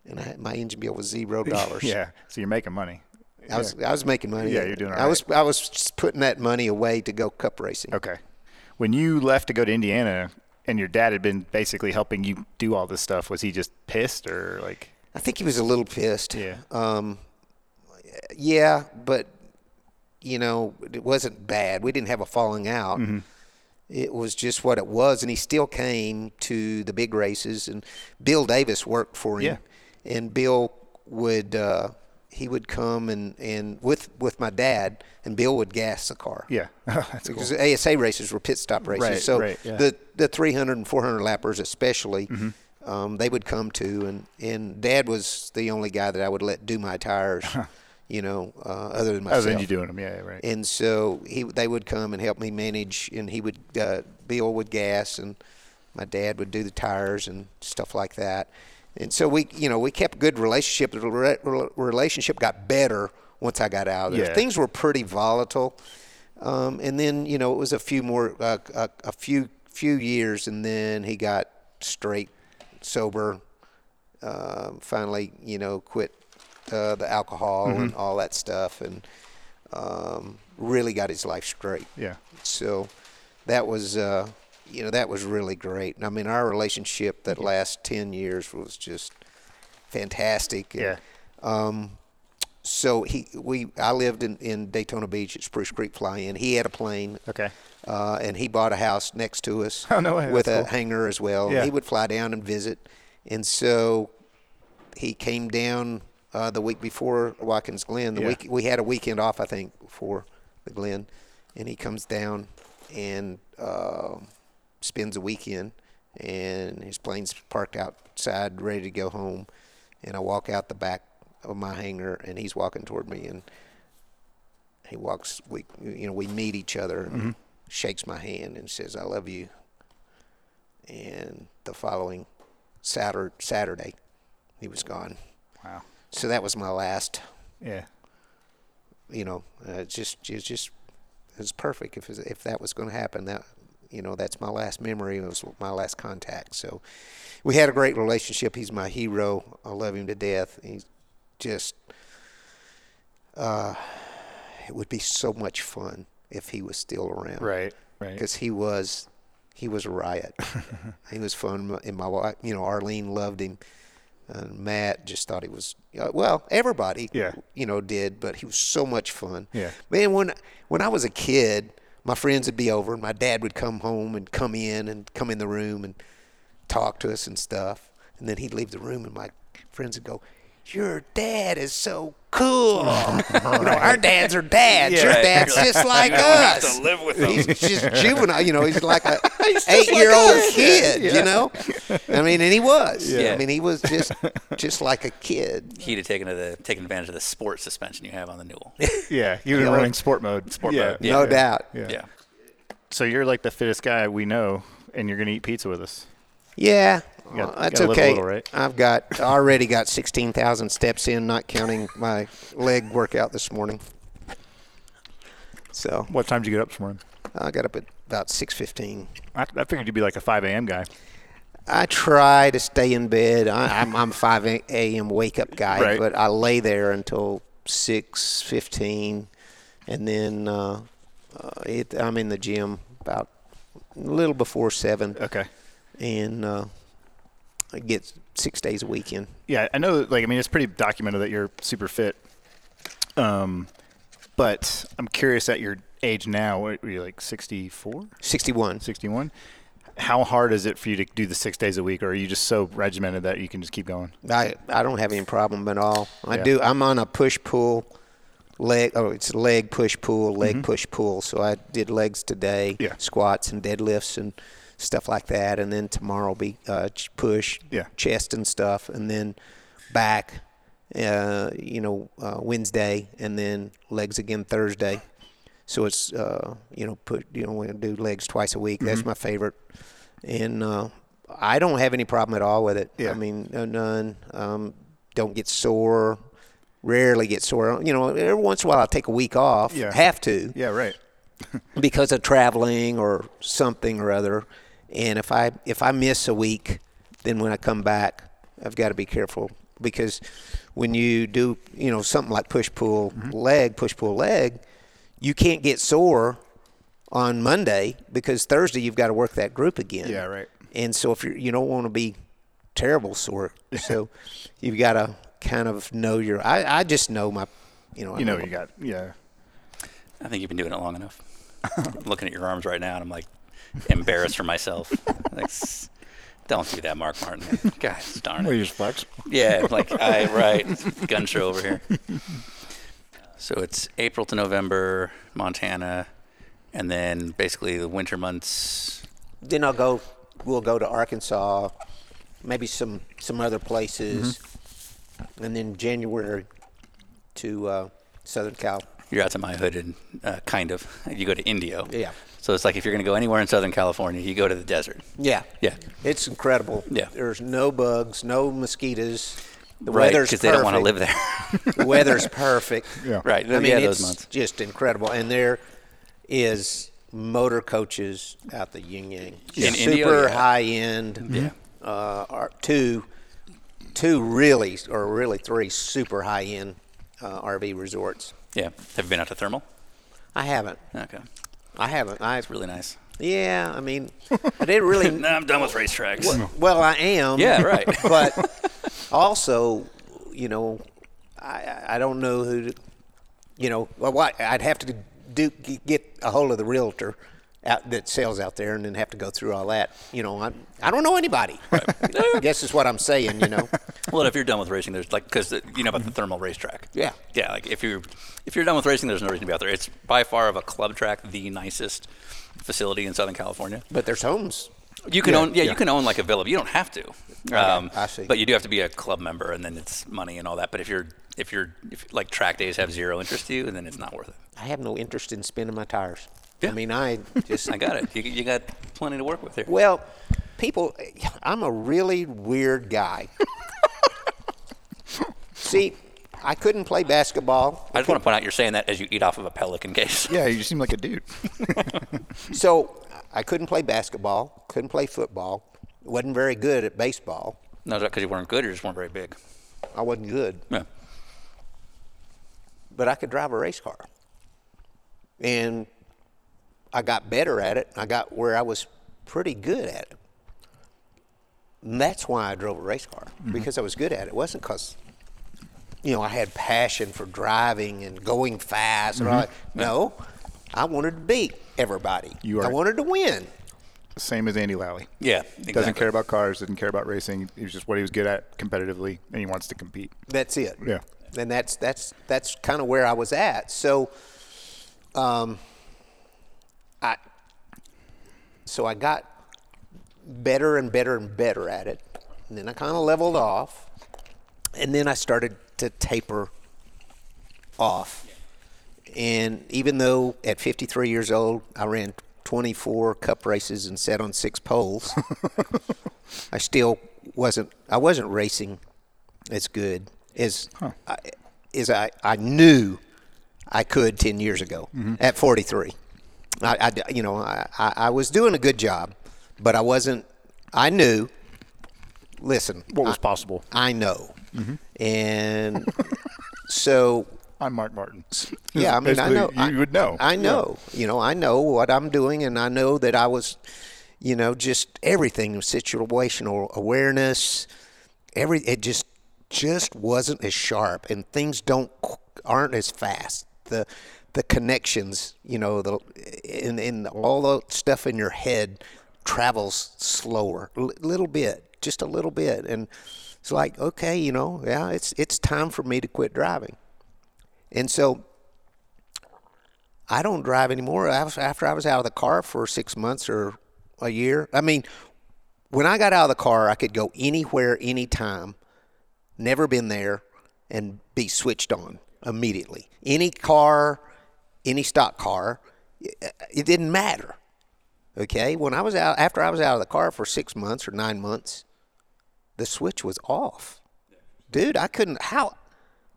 And I, my engine bill was zero <laughs> dollars. Yeah. So you're making money. I was I was making money. Yeah, you're doing all I was I was just putting that money away to go cup racing. Okay. When you left to go to Indiana and your dad had been basically helping you do all this stuff, was he just pissed or like I think he was a little pissed. Yeah. Um, yeah, but you know, it wasn't bad. We didn't have a falling out. Mm-hmm. It was just what it was, and he still came to the big races. And Bill Davis worked for him, and Bill would uh, he would come and, and with with my dad, and Bill would gas the car. Yeah. <laughs> That's cool. because ASA races were pit stop races. Right, so right, yeah. the the 300 and 400 lappers especially, Mm-hmm. um, they would come to, and and Dad was the only guy that I would let do my tires, <laughs> you know, uh, other than myself. Other than you doing them, yeah, right. And so he they would come and help me manage, and he would uh, Bill would gas, and my dad would do the tires and stuff like that. And so we, you know, we kept good relationship. The re- re- relationship got better once I got out of there. Yeah. Things were pretty volatile, um, and then you know it was a few more, uh, a, a few few years, and then he got straight sober. Uh, finally, you know, quit uh, the alcohol and all that stuff, and um, really got his life straight. Yeah. So that was, uh, you know, that was really great. I mean, our relationship that last ten years was just fantastic. And, Yeah. Um, so he, we, I lived in, in Daytona Beach at Spruce Creek Fly-In. He had a plane. Okay. Uh, and he bought a house next to us <laughs> Oh, no way. with That's a cool. hangar as well. Yeah. He would fly down and visit. And so he came down uh, the week before Watkins Glen. The Yeah. week we had a weekend off, I think, for the Glen, and he comes down and uh, spends a weekend. And his plane's parked outside, ready to go home. And I walk out the back of my hangar, and he's walking toward me, and he walks. We, you know, we meet each other, and shakes my hand, and says, "I love you." And the following Saturday, Saturday, he was gone. Wow. So that was my last. Yeah. You know, uh, it's just, it's just, it was perfect. If if that was going to happen, that you know, that's my last memory. It was my last contact. So we had a great relationship. He's my hero. I love him to death. He's just. Uh, it would be so much fun if he was still around. Right. Right. because he was he was a riot. <laughs> he was fun, and my wife, you know, Arlene loved him. And Matt just thought he was uh, well. Everybody, Yeah. you know, did, but he was so much fun. Yeah. man. When when I was a kid, my friends would be over, and my dad would come home and come in and come in the room and talk to us and stuff. And then he'd leave the room, and my friends would go, "Your dad is so cool. <laughs> you know, our dads are dads. Your dad's just <laughs> like us. live with He's just juvenile. You know, he's like a <laughs> eight-year-old kid. You know, I mean, and he was. Yeah. I mean, he was just just like a kid. He'd have taken, to the, taken advantage of the sport suspension you have on the Newell. Yeah, you were Yeah. running sport mode. Sport yeah. mode. Yeah. no doubt. Yeah. yeah. So you're like the fittest guy we know, and you're gonna eat pizza with us. Yeah, You got- well, that's gotta live a okay. little, right? I've got already got sixteen thousand steps in, not counting my leg workout this morning. So What time did you get up this morning? I got up at about six fifteen. I, I figured you'd be like a 5 a.m. guy. I try to stay in bed. I, I'm, I'm 5 a.m. wake up guy, Right. but I lay there until 6:15, and then uh, uh, it, I'm in the gym about a little before seven, Okay. and uh, get six days a week in. Yeah, I know. Like, I mean, it's pretty documented that you're super fit. Um, but I'm curious at your age now. What are you like 64, 61. 61? How hard is it for you to do the six days a week, or are you just so regimented that you can just keep going? I I don't have any problem at all. I Yeah. do. I'm on a push pull leg. Oh, it's leg push pull leg push pull. So I did legs today, Mm-hmm. Yeah. squats and deadlifts and stuff like that. And then tomorrow will be uh, push, Yeah. chest and stuff, and then back. Uh, you know, uh, Wednesday, and then legs again Thursday. So it's uh, you know put you know we do legs twice a week. Mm-hmm. That's my favorite, and uh, I don't have any problem at all with it. Yeah. I mean, none. Um, don't get sore. Rarely get sore. You know, every once in a while I take a week off. Yeah. Have to Yeah, right. <laughs> because of traveling or something or other. And if I if I miss a week, then when I come back, I've got to be careful because when you do you know something like push pull mm-hmm. leg push pull leg, you can't get sore on Monday because Thursday you've got to work that group again. Yeah, right. And so if you you don't want to be terrible sore, <laughs> so you've got to kind of know your. I, I just know my, you know. I You know, you got yeah. I think you've been doing it long enough. I'm <laughs> looking at your arms right now, and I'm like embarrassed for myself. Like, don't do that, Mark Martin. God darn it. just flex. Yeah, like <laughs> I right gun show over here. So it's April to November, Montana, and then basically the winter months. then I'll go. We'll go to Arkansas, maybe some some other places, and then January to uh, Southern Cal. You're out to my hood, and uh, kind of. You go to Indio. Yeah. So it's like if you're going to go anywhere in Southern California, you go to the desert. Yeah, Yeah. it's incredible. Yeah. there's no bugs, no mosquitoes. The Right, weather's because they don't want to live there. The weather's perfect. <laughs> Yeah. right. I mean, yeah, it's months. just incredible, and there is motor coaches out the yin yang. In super Indio, yeah. high end. Yeah. Uh, are two, two really, or really three super high end uh, RV resorts. Yeah. Have you been out to Thermal? I haven't. Okay. I haven't. I It's really nice. yeah. I mean, <laughs> I didn't really. No, I'm done with racetracks. Well, I am. Yeah, right. <laughs> but also, you know, I I don't know who, to, you know, well, I'd have to do get a hold of the realtor out that sells out there, and then have to go through all that. You know, I I don't know anybody. <laughs> I guess is what I'm saying. You know. Well, if you're done with racing, there's like because you know about the thermal racetrack. Yeah. Yeah, like if you're if you're done with racing, there's no reason to be out there. It's by far of a club track, the nicest facility in Southern California. But there's homes. You can Yeah, own, yeah, yeah. you can own like a villa. But you don't have to. Um, I see. But you do have to be a club member, and then it's money and all that. But if you're if you're if like track days have zero interest to you, then it's not worth it. I have no interest in spinning my tires. Yeah. I mean, I just <laughs> I got it. You, you got plenty to work with here. Well, people, I'm a really weird guy. <laughs> See, I couldn't play basketball, I just want to point out you're saying that as you eat off of a pelican case. Yeah, you seem like a dude. <laughs> so I couldn't play basketball, couldn't play football, wasn't very good at baseball. No, is that because you weren't good or just weren't very big? I wasn't good, Yeah. but I could drive a race car. And I got better at it. I got where I was pretty good at it. And that's why I drove a race car because I was good at it. It wasn't because, you know, I had passion for driving and going fast and all that. No, I wanted to beat everybody. You are I wanted to win. Same as Andy Lally. Yeah. Exactly. Doesn't care about cars. Doesn't care about racing. He's just what he was good at competitively, and he wants to compete. That's it. Yeah. and that's that's that's kind of where I was at. So, um, I so I got better and better and better at it, and then I kind of leveled off, and then I started to taper off. And even though at 53 years old I ran 24 cup races and sat on six poles, <laughs> I still wasn't I wasn't racing as good as I, as I, I knew I could 10 years ago mm-hmm. at 43. I, I- you know I, I was doing a good job, but I wasn't. I knew. Listen, What was I- possible? I know, mm-hmm. and <laughs> so I'm Mark Martin. yeah, I mean, I know. You I, would know. I know. You know, I know what I'm doing, and I know that I was, you know, just everything situational awareness. Every it just just wasn't as sharp, and things don't aren't as fast. The the connections, you know, the in in all the stuff in your head travels slower, a little bit, just a little bit, and it's like, okay, you know, yeah, it's it's time for me to quit driving. And so I don't drive anymore. After I was out of the car for six months or a year, I mean, when I got out of the car, I could go anywhere, anytime, never been there, and be switched on immediately. Any car, any stock car, it didn't matter. Okay, when I was out, after I was out of the car for six months or nine months, the switch was off. Dude, I couldn't. How?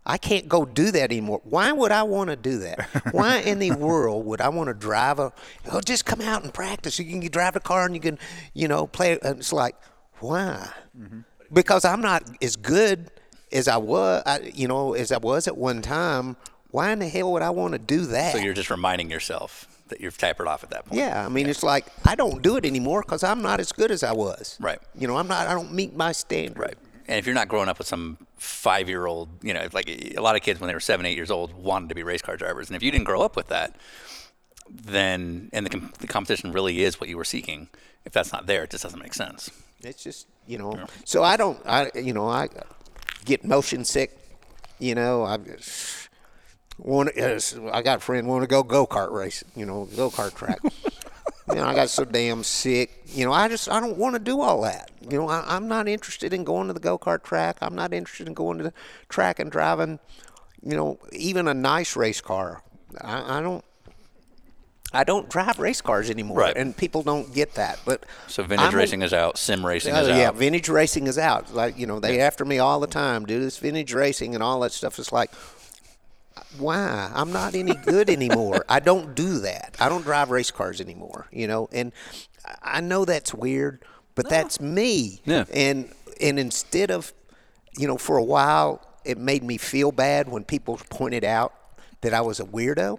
I can't go do that anymore. Why would I want to do that? Why in the <laughs> world would I want to drive a? Oh, just come out and practice. You can you drive a car and you can, you know, play. It's like, why? Mm-hmm. Because I'm not as good as I was. I, you know, as I was at one time. Why in the hell would I want to do that? So you're just reminding yourself that you've tapered off at that point. Yeah, I mean, it's like I don't do it anymore because I'm not as good as I was. Right. You know, I'm not. I don't meet my standard. Right. And if you're not growing up with some five year old, you know, like a lot of kids when they were seven, eight years old wanted to be race car drivers. And if you didn't grow up with that, then, and the, com- the competition really is what you were seeking, if that's not there, it just doesn't make sense. It's just you know. So I don't. I you know I get motion sick. You know I just want. I got a friend want to go go kart race. You know go kart track. <laughs> you know I got so damn sick. You know I just I don't want to do all that. You know I, I'm not interested in going to the go kart track. I'm not interested in going to the track and driving. You know even a nice race car. I, I don't. I don't drive race cars anymore, Right. and people don't get that. But So vintage I'm racing is out, sim racing Oh, is out. yeah, vintage racing is out. Like you know, they after me all the time. Do this vintage racing and all that stuff. It's like, why? I'm not any good anymore. I don't do that. I don't drive race cars anymore. You know, and I know that's weird, but that's me. Yeah. And and instead of, you know, for a while, it made me feel bad when people pointed out that I was a weirdo.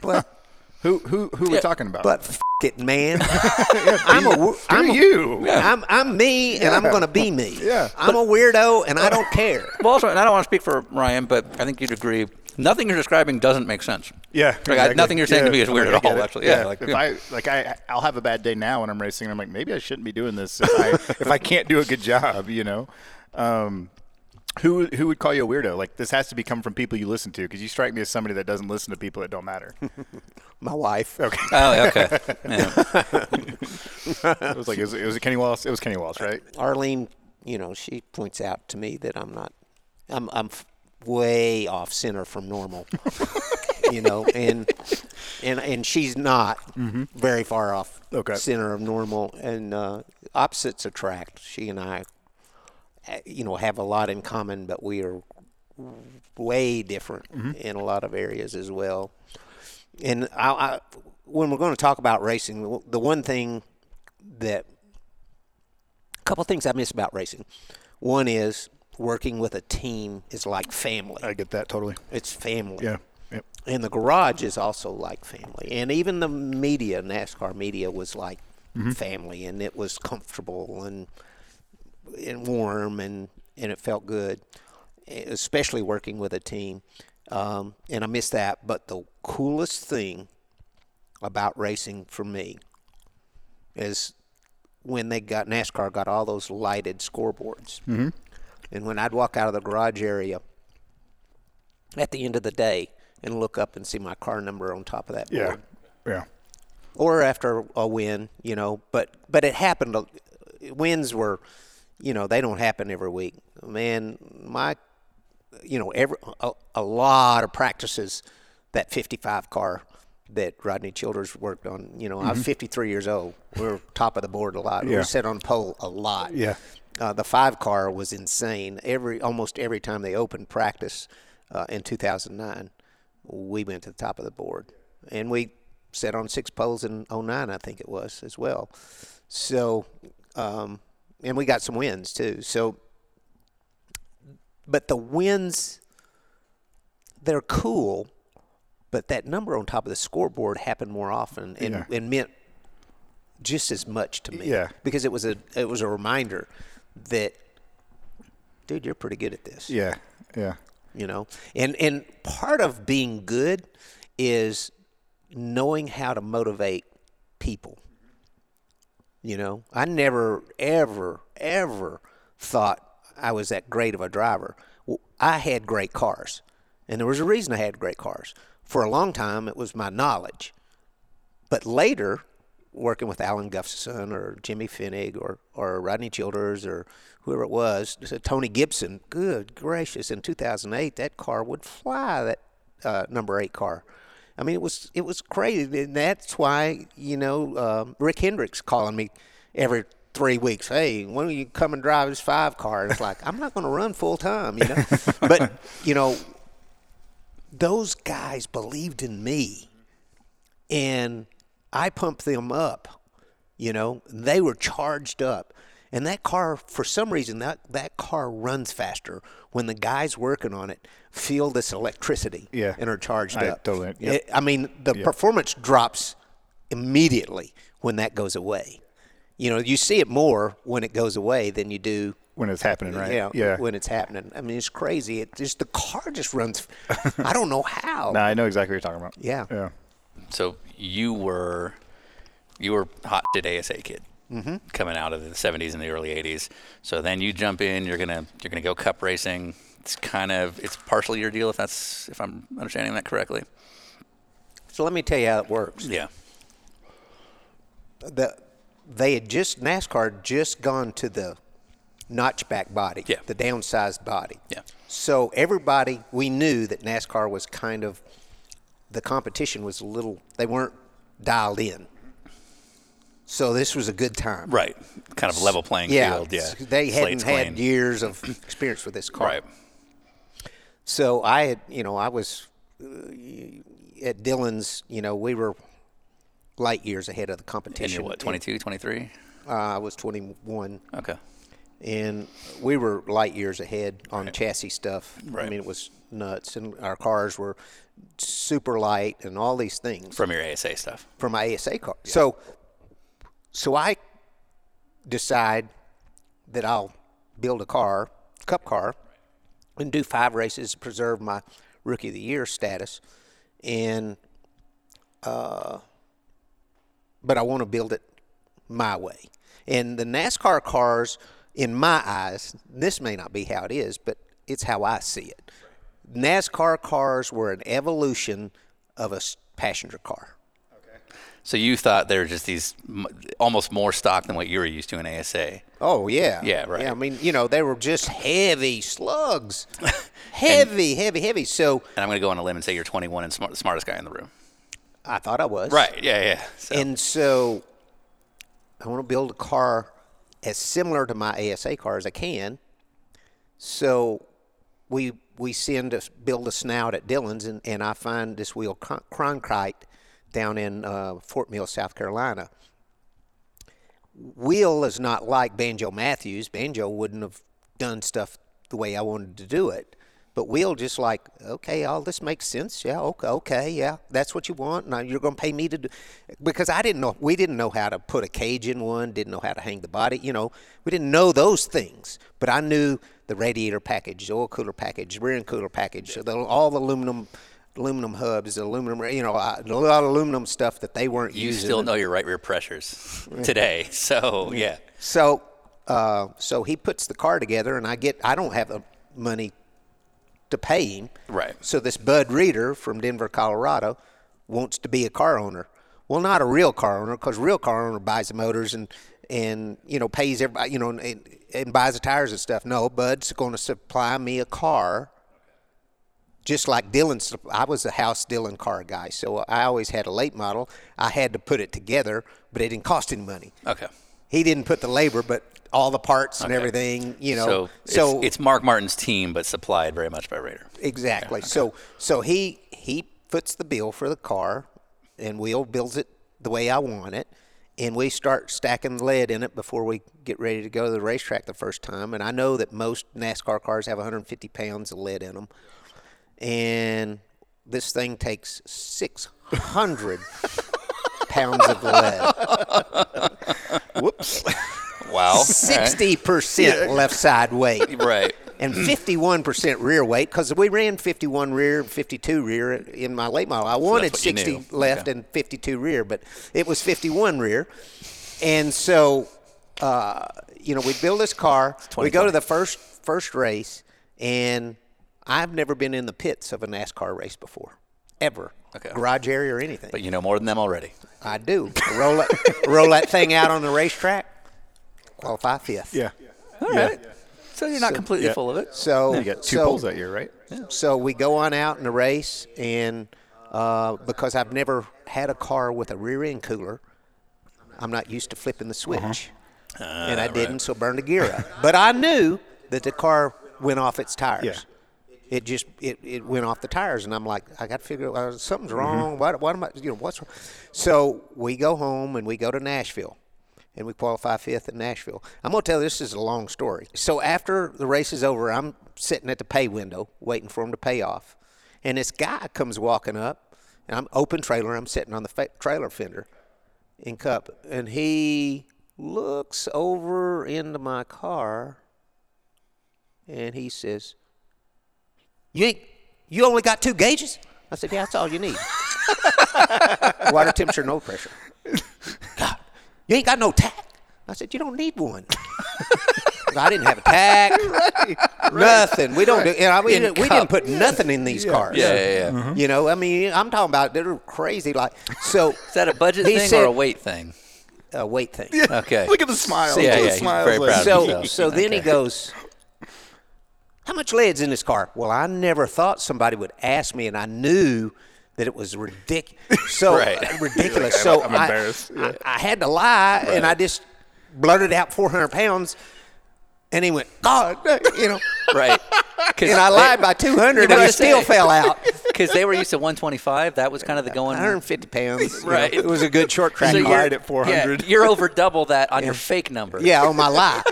But Who who who are we talking about? but f- it, man. <laughs> <laughs> I'm a wo- I'm a- you. I'm I'm me, and I'm going to be me. Yeah. I'm a weirdo, and I don't care. <laughs> Well, also, and I don't want to speak for Ryan, but I think you'd agree. Nothing you're describing doesn't make sense. Yeah, Like, exactly. nothing you're saying to me is weird at all, it. actually. Yeah, like, if yeah. I like I I'll have a bad day now when I'm racing. and I'm like maybe I shouldn't be doing this if I if I can't do a good job. You know, um, who who would call you a weirdo? Like this has to be coming from people you listen to because you strike me as somebody that doesn't listen to people that don't matter. <laughs> My wife. Okay, Oh, okay. <laughs> Yeah. it was like it was, it was Kenny Wallace. It was Kenny Wallace, right? Arlene, you know, she points out to me that I'm not, I'm, I'm f- way off center from normal, <laughs> you know, and and and she's not very far off Okay. center of normal, and uh, opposites attract. She and I, uh, Eh, you know, have a lot in common, but we are way different mm-hmm. in a lot of areas as well. And I, I, when we're going to talk about racing, the one thing that a couple things I miss about racing. One is working with a team is like family. I get that totally. It's family. Yeah. Yep. And the garage is also like family. And even the media, NASCAR media, was like mm-hmm. family, and it was comfortable and and warm, and and it felt good, especially working with a team. Um, and I miss that. But the coolest thing about racing for me is when they got NASCAR got all those lighted scoreboards. Mm-hmm. And when I'd walk out of the garage area at the end of the day and look up and see my car number on top of that Yeah. board. Yeah. Or after a win, you know, but but it happened. uh, Wins were, you know, they don't happen every week. Man, my, you know, every a, a lot of practices that 55 car that Rodney Childers worked on. You know, I was 53 years old. We were top of the board a lot. We Mm-hmm. Yeah. were set on pole a lot. Yeah. Uh, the five car was insane. Every almost every time they opened practice uh, in 2009, we went to the top of the board, and we set on six poles in 09, I think it was as well. So, um, and we got some wins too. So, but the wins, they're cool, but that number on top of the scoreboard happened more often and, Yeah. and meant just as much to me. Yeah. Because it was a it was a reminder that, dude, you're pretty good at this Yeah. Yeah. you know and and part of being good is knowing how to motivate people you know? I never ever ever thought i was that great of a driver. I had great cars and there was a reason i had great cars. For a long time it was my knowledge. But later, working with Alan Gustafson or Jimmy Fennig or, or Rodney Childers or whoever it was, Tony Gibson, good gracious, in 2008, that car would fly, that uh, number eight car. I mean, it was it was crazy, and that's why you know um, Rick Hendrick's calling me every three weeks. Hey, when will you come and drive his five car? And it's like I'm not going to run full time, you know. <laughs> but you know, those guys believed in me and I pumped them up. You know, they were charged up. And that car, for some reason, that, that car runs faster when the guys working on it feel this electricity Yeah. and are charged I up. totally- yep. It- I mean, the performance drops immediately when that goes away. You know, you see it more when it goes away than you do When it's happening, right? yeah, Yeah. when it's happening. I mean, it's crazy. It just the car just runs. <laughs> I don't know how. No, I know exactly what you're talking about. Yeah. Yeah. So you were you were hot shit ASA kid Mm-hmm. coming out of the 70s and the early 80s. So then you jump in. You're gonna you're gonna go cup racing. It's kind of it's partially your deal if that's if I'm understanding that correctly. So let me tell you how it works. Yeah. the they had just NASCAR had just gone to the notchback body, Yeah. the downsized body. Yeah. So everybody we knew that NASCAR was kind of the competition was a little they weren't dialed in. So this was a good time. Right. Kind of level playing Yeah. field. Yeah. They hadn't Slate's had clean. years of experience with this car. Right. So I had, you know, I was uh, at Dillon's, you know, we were light years ahead of the And competition. you're what 22, 23? Uh, I was 21. Okay. and we were light years ahead on chassis stuff. Right. I mean, it was nuts, and our cars were super light and all these things From your ASA stuff. from my ASA car. So, so I decide that I'll build a car, cup car, and do five races to preserve my rookie of the year status, and uh, but I want to build it my way. And the NASCAR cars, in my eyes, this may not be how it is, but it's how I see it. NASCAR cars were an evolution of a passenger car. So you thought they were just these almost more stock than what you were used to in ASA. Oh yeah, Yeah, right. Yeah, I mean, you know, they were just heavy slugs, <laughs> heavy, heavy, heavy. So And I'm going to go on a limb and say you're 21 and smart, the smartest guy in the room. I thought I was Right. Yeah. Yeah. So, And so I want to build a car as similar to my ASA car as I can. So we we send to build a snout at Dillon's, and, and I find this Will Cron- Cronkrite down in uh, Fort Mill, South Carolina. Will is not like Banjo Matthews. Banjo wouldn't have done stuff the way I wanted to do it. But Will just like, okay, all this makes sense. Yeah, okay, okay, yeah, that's what you want. Now you're going to pay me to do, because I didn't know, we didn't know how to put a cage in one, didn't know how to hang the body. You know, we didn't know those things. But I knew the radiator package, the oil cooler package, rear end cooler package, the, all the aluminum, aluminum hubs, aluminum, you know, a lot of aluminum stuff that they weren't you using. You still know your right rear pressures today. So yeah. So, uh, so he puts the car together, and I get. I don't have the money to pay him. Right. So this Bud Reeder from Denver, Colorado, wants to be a car owner. Well, not a real car owner, because real car owner buys the motors and and you know pays everybody, you know, and, and buys the tires and stuff. No, Bud's going to supply me a car. Just like Dillon's, I was a house Dylan car guy, so I always had a late model. I had to put it together, but it didn't cost any money. Okay. He didn't put the labor, but all the parts and everything, you know. So, so it's, it's Mark Martin's team, but supplied very much by Reeder. Exactly. So so he he puts the bill for the car, and Will builds it the way I want it, and we start stacking lead in it before we get ready to go to the racetrack the first time. And I know that most NASCAR cars have 150 pounds of lead in them, and this thing takes 600 <laughs> pounds of lead. Whoops. Wow. <laughs> Sixty percent left side weight. <laughs> Right. and 51% rear weight because we ran 51 rear, 52 rear in my late model. I wanted what you 60 left Okay. and 52 rear, but it was 51 rear. And so, uh, you know, we build this car. We go to the first first race, and I've never been in the pits of a NASCAR race before, ever. Okay. Garage area or anything. But you know more than them already. I do. roll, that, <laughs> roll that thing out on the racetrack, qualify fifth. Yeah. All right. So you're not completely yeah. full of it. So You got two so, poles that year, right? So we go on out in the race, and uh, because I've never had a car with a rear end cooler, I'm not used to flipping the switch. and I didn't, so burned the gear up. But I knew that the car went off its tires. It just it, it went off the tires, and I'm like, I got to figure out uh, something's wrong. What what am I? You know what's wrong? So we go home and we go to Nashville, and we qualify fifth in Nashville. I'm gonna tell you, this is a long story. So after the race is over, I'm sitting at the pay window waiting for him to pay off, and this guy comes walking up, and I'm open trailer. I'm sitting on the fa- trailer fender in Cup, and he looks over into my car, and he says, "You ain't, you only got two gauges?" I said, "Yeah, that's all you need. <laughs> Water temperature, no pressure." God, you ain't got no tach. I said, "You don't need one." <laughs> I didn't have a tach. Nothing. We don't do. You know, we, didn't, we didn't put nothing in these cars. Yeah, yeah, yeah. Mm-hmm. You know, I mean, I'm talking about they're crazy. Like so. Is that a budget thing said- or a weight thing? a weight thing. Okay. Look at the smile. Yeah, Look yeah, the he's smiles very proud of So, so then he goes, "How much lead's in this car?" Well, I never thought somebody would ask me, and I knew that it was ridiculous. <laughs> So Right. uh, ridiculous. <laughs> Like, so I'm I- embarrassed. I, Yeah. I had to lie, and I just blurted out 400 pounds, and he went, "God," you know, Right. <laughs> and I lied by 200, and he still fell out. Because they were used to 125. That was kind of the going. 150 pounds. you <laughs> know, Right. it was a good short track. So You car. you're- at 400. Yeah, you're over double that on your fake number. Yeah, on my lie.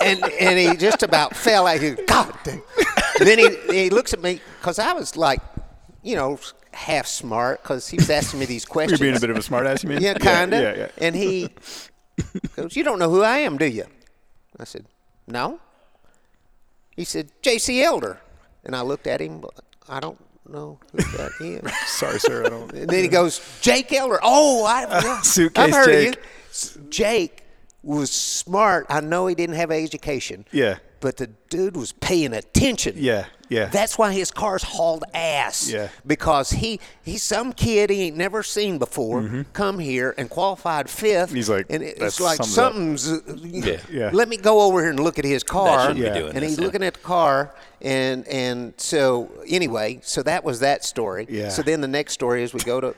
and and he just about fell out. He goes, God damn. then he, he looks at me because I was like, you know, half smart because he was asking me these questions. <laughs> You're being a bit of a smartass, you mean? yeah, kind of. Yeah, yeah. And he goes, You don't know who I am, do you? I said, No. He said, J.C. Elder. And I looked at him, but I don't know who that is. Sorry, sir. I don't. And then he goes, Jake Elder. Oh, I, <laughs> Suitcase <laughs> I've heard Jake. of you. Jake was smart. I know he didn't have education. Yeah. But the dude was paying attention. Yeah, yeah. That's why his car's hauled ass. Yeah. Because he he's some kid he ain't never seen before come here and qualified fifth. Mm-hmm. He's like, and it- that it's like sums it up. something's. uh, Yeah. Yeah. Let me go over here and look at his car. shouldn't be Yeah. doing and this, he's yeah. looking at the car, and and so anyway, so that was that story. Yeah. So then the next story is we go to.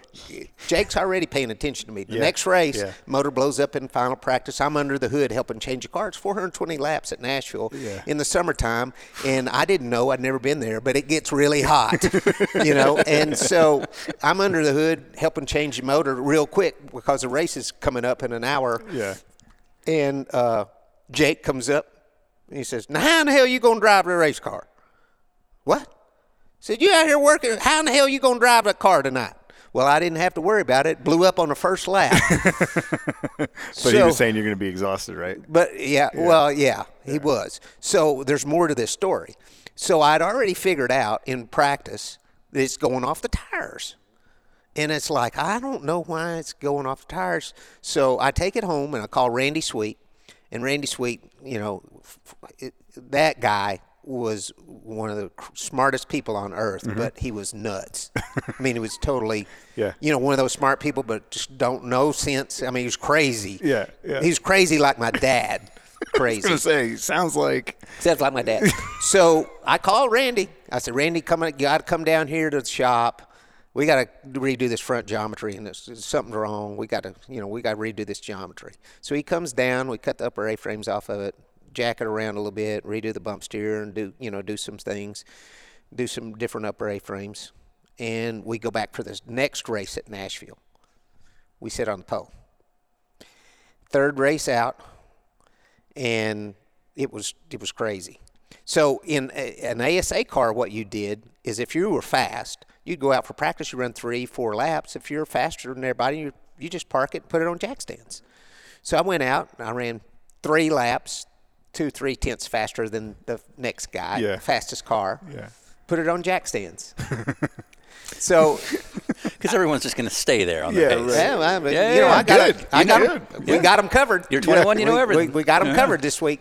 Jake's already paying attention to me. The Yeah. next race, Yeah. motor blows up in final practice. I'm under the hood helping change the car. It's 420 laps at Nashville Yeah. in the summertime, and I didn't know. I'd never been there, but it gets really hot, you know. <laughs> And so I'm under the hood helping change the motor real quick because the race is coming up in an hour. Yeah. And uh, Jake comes up and he says, Now, how in the hell you going to drive the race car? What? Said, You out here working. How in the hell you going to drive that car tonight? Well, I didn't have to worry about it. Blew up on the first lap. <laughs> But he was saying you're going to be exhausted, right? But yeah, well, yeah, he was. So there's more to this story. So I'd already figured out in practice that it's going off the tires. And it's like, I don't know why it's going off the tires. So I take it home and I call Randy Sweet. And Randy Sweet, you know, it, that guy was one of the smartest people on earth, mm-hmm. but he was nuts. I mean, he was totally, <laughs> Yeah. you know, one of those smart people, but just don't know sense. I mean, he was crazy. Yeah, yeah. He was crazy like my dad. <laughs> I Crazy. was gonna say, sounds like Sounds like my dad. <laughs> so I called Randy. I said, Randy, come on, you got to come down here to the shop. We got to redo this front geometry, and there's, there's something wrong. We got to, you know, we got to redo this geometry. So he comes down. We cut the upper A-frames off of it, jack it around a little bit, redo the bump steer, and do, you know, do some things, do some different upper A-frames, and we go back for this next race at Nashville. We sit on the pole. Third race out, and it was it was crazy. So in a, an ASA car, what you did is if you were fast, you'd go out for practice. You run three, four laps. If you're faster than everybody, you you just park it, and put it on jack stands. So I went out. and I ran three laps, two three tenths faster than the next guy, Yeah. fastest car. Yeah. Put it on jack stands. <laughs> so Because everyone's just going to stay there on Yeah, the pace. right. yeah, well, but, Yeah, you know, yeah, I got good. I You got did. 'em- We got them covered. You're 21, you know we- everything. We, we got them Yeah. covered this week.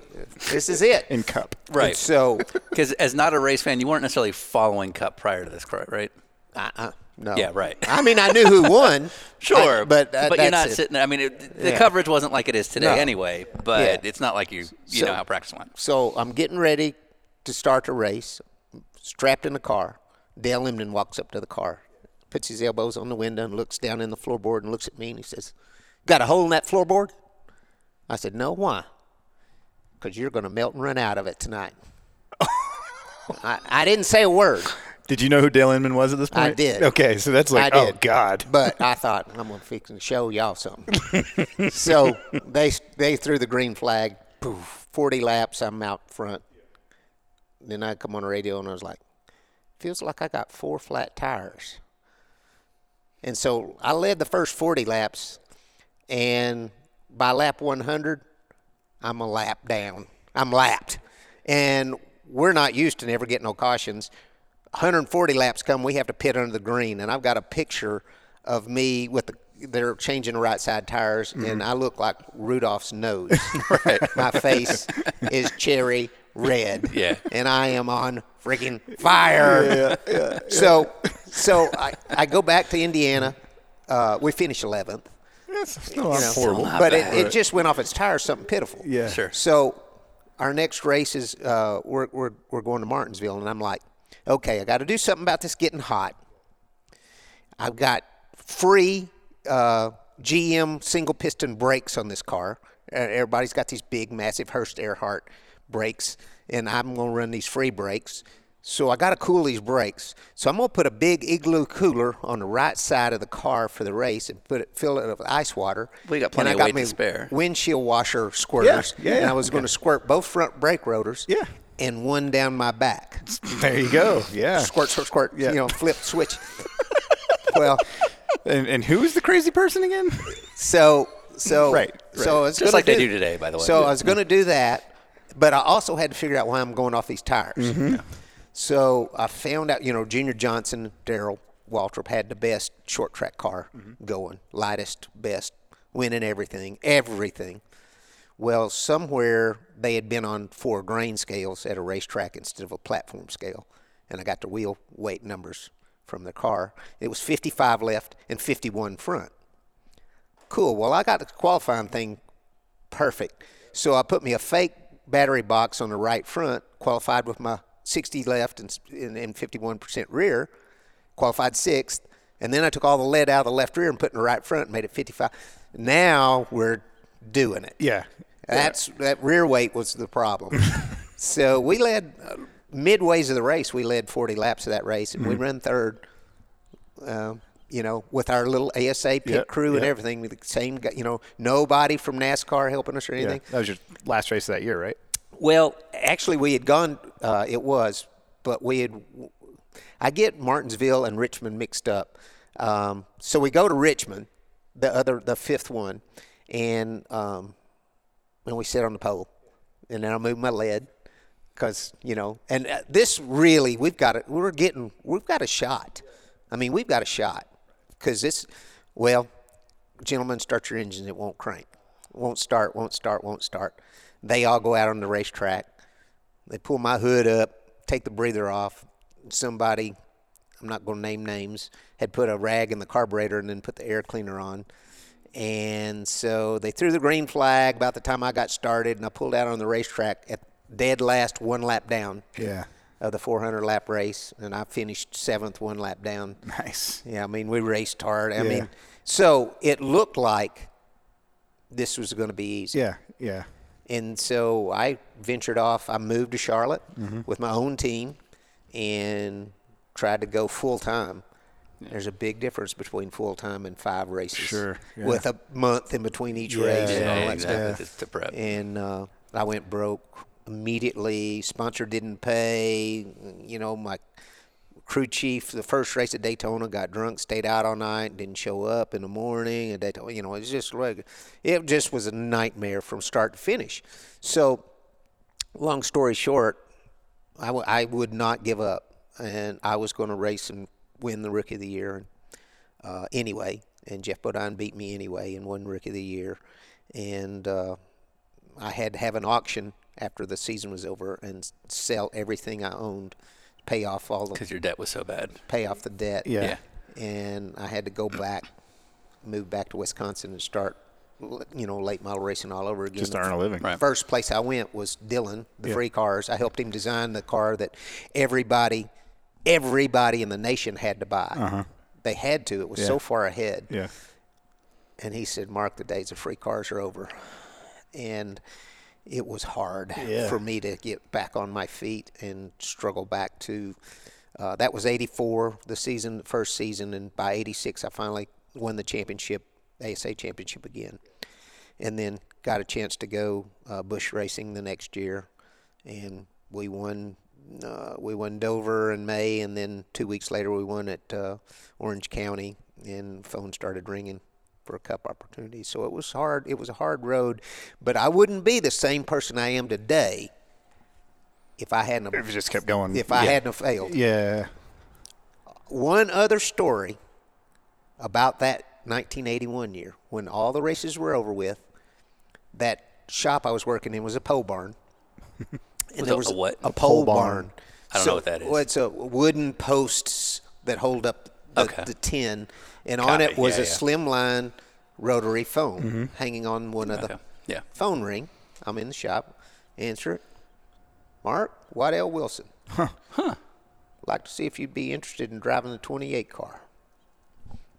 This is it. in cup. Right. And so, <laughs> Because as not a race fan, you weren't necessarily following Cup prior to this. Right? uh-uh, no. Yeah, right. <laughs> I mean, I knew who won. <laughs> Sure, I- but uh, but you're not it. sitting there. I mean, it, the Yeah. coverage wasn't like it is today No. anyway. But Yeah. it's not like you you So- know how practice went. So I'm getting ready to start the race, strapped in the car. Dale Inman walks up to the car, puts his elbows on the window, and looks down in the floorboard and looks at me and he says, "Got a hole in that floorboard?" I said, "No, why?" Because you're going to melt and run out of it tonight. I, I didn't say a word. Did you know who Dale Inman was at this point? I did. Okay, so that's like, I oh. God. But I thought I'm gonna fix and show y'all something. <laughs> so they they threw the green flag. Poof, Forty laps. I'm out front. Then I come on the radio and I was like, "Feels like I got four flat tires." And so I led the first 40 laps, and by lap 100, I'm a lap down. I'm lapped, and we're not used to never getting no cautions. 140 laps come, we have to pit under the green, and I've got a picture of me with the they're changing the right side tires, and I look like Rudolph's nose. <laughs> right. <laughs> My face is cherry red. <laughs> Yeah. And I am on freaking fire. So, so I, I go back to Indiana. Uh, we finish 11th. That's no, You know, horrible. not but it, it just went off its tires, something pitiful. Yeah. Sure. So our next race is uh, we're, we're, we're going to Martinsville, and I'm like, okay, I got to do something about this getting hot. I've got free uh, GM single piston brakes on this car. Uh, Everybody's got these big, massive Hurst Airheart brakes, and I'm going to run these free brakes. So I got to cool these brakes. So I'm going to put a big igloo cooler on the right side of the car for the race and put it, fill it with ice water. We got And plenty I of got weight to spare. Windshield washer squirters. yeah, And yeah. I was going to squirt both front brake rotors. Yeah. And one down my back. There you go. Yeah. Squirt, squirt, squirt. Yeah. You know, flip switch. <laughs> well, And, and who is the crazy person again? so so Right, So I was Just gonna like they do today, by the way. So I was going to do that, but I also had to figure out why I'm going off these tires. Mm-hmm. So I found out, you know, Junior Johnson, Darrell Waltrip had the best short track car Mm-hmm. going, lightest, best, winning everything, everything. Well, somewhere they had been on four grain scales at a racetrack instead of a platform scale, and I got the wheel weight numbers from the car. It was 55 left and 51 front. Cool. Well, I got the qualifying thing perfect. So I put me a fake battery box on the right front, qualified with my 60 left and, and, and 51% rear, qualified sixth. And then I took all the lead out of the left rear and put it in the right front and made it 55. Now we're doing it. Yeah. That's that rear weight was the problem. <laughs> so we led midways of the race. We led 40 laps of that race, and we run third. Uh, you know, with our little ASA pit Yep, crew and everything, with the same, you know, nobody from NASCAR helping us or Yeah. anything. That was your last race of that year, right? Well, actually, we had gone. Uh, it was, but we had. I get Martinsville and Richmond mixed up. Um, so we go to Richmond, the other, the fifth one, and um, and we sit on the pole, and then I move my lead because you know, and uh, this really we've got it. We're getting we've got a shot. I mean, we've got a shot because this. Well, gentlemen, start your engines. It won't crank. Won't start. Won't start. Won't start. They all go out on the racetrack. They pull my hood up. take the breather off. Somebody, I'm not going to name names, had put a rag in the carburetor and then put the air cleaner on. And so they threw the green flag about the time I got started, and I pulled out on the racetrack at dead last, one lap down Yeah. of the 400 lap race, and I finished seventh, one lap down. Nice. Yeah, I mean, we raced hard. I Yeah. mean, so it looked like this was going to be easy. Yeah. Yeah. And so I ventured off. I moved to Charlotte Mm-hmm. with my own team and tried to go full time. There's a big difference between full time and five races. Sure, yeah. With a month in between each Yeah, race and all Yeah, that exactly. stuff. Just to prep. And uh, I went broke immediately. Sponsor didn't pay. You know, my crew chief, the first race at Daytona, got drunk, stayed out all night, didn't show up in the morning. And Daytona, you know, it was just like, it just was a nightmare from start to finish. So, long story short, I, w- I would not give up, and I was going to race and win the Rookie of the Year. And uh, anyway, and Geoff Bodine beat me anyway and won Rookie of the Year, and uh, I had to have an auction after the season was over and sell everything I owned, pay off all the Because your debt was so bad. pay off the debt. Yeah. Yeah. And I had to go back, move back to Wisconsin and start, you know, late model racing all over again. Just to earn a living. Right. First place I went was Dillon, the Yeah. free cars. I helped him design the car that everybody, everybody in the nation had to buy. They had to. It was so Uh-huh. Far ahead. Yeah. And he said, Mark, the days of free cars are over. And it was hard Yeah. for me to get back on my feet and struggle back to. Uh, that was '84, the season, the first season, and by '86 I finally won the championship, ASA championship again, and then got a chance to go uh, Busch racing the next year, and we won. Uh, we won Dover in May, and then two weeks later we won at uh, Orange County, and phone started ringing for a cup opportunity. So it was hard. It was a hard road, but I wouldn't be the same person I am today if I hadn't If it just kept going. if I yeah. hadn't failed. Yeah. One other story about that 1981 year when all the races were over with. That shop I was working in was a pole barn. <laughs> And there Was a- a what? A pole, Pole barn. barn. I don't know what that is. Well, it's a wooden posts that hold up the, Okay. the tin, and on it was yeah, a yeah. slimline rotary phone Mm-hmm. hanging on one of Okay. the Yeah. phone ring. I'm in the shop. Answer it. Mark, Waddell Wilson. Huh. Huh. Like to see if you'd be interested in driving the 28 car.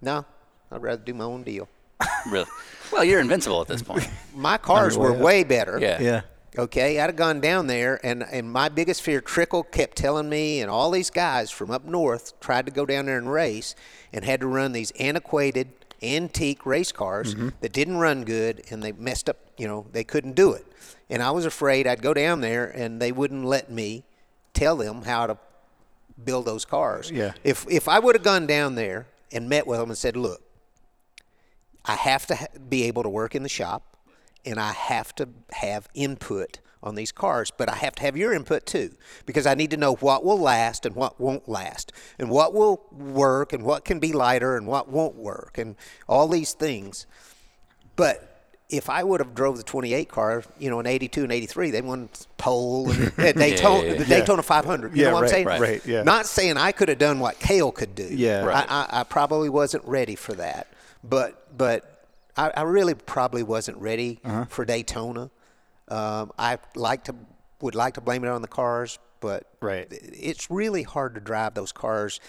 No, I'd rather do my own deal. <laughs> Really? Well, you're invincible at this point. My cars were way way better. Yeah. Yeah. Okay, I'd have gone down there, and, and my biggest fear, Trickle kept telling me, and all these guys from up north tried to go down there and race, and had to run these antiquated, antique race cars mm-hmm. that didn't run good, and they messed up. You know, they couldn't do it, and I was afraid I'd go down there, and they wouldn't let me tell them how to build those cars. Yeah. If if I would have gone down there and met with them and said, "Look, I have to be able to work in the shop and I have to have input on these cars, but I have to have your input too because I need to know what will last and what won't last and what will work and what can be lighter and what won't work and all these things. But if I would have drove the 28 car, you know, in 82 and 83, they won pole and <laughs> at Daytona, yeah, yeah. the Daytona 500. You Yeah, know what right, I'm saying? right, right, yeah. Not saying I could have done what Cale could do. Yeah. I, I, I probably wasn't ready for that, but but I, I really probably wasn't ready Uh-huh. for Daytona. Um, I like to would like to blame it on the cars, but Right. it's really hard to drive those cars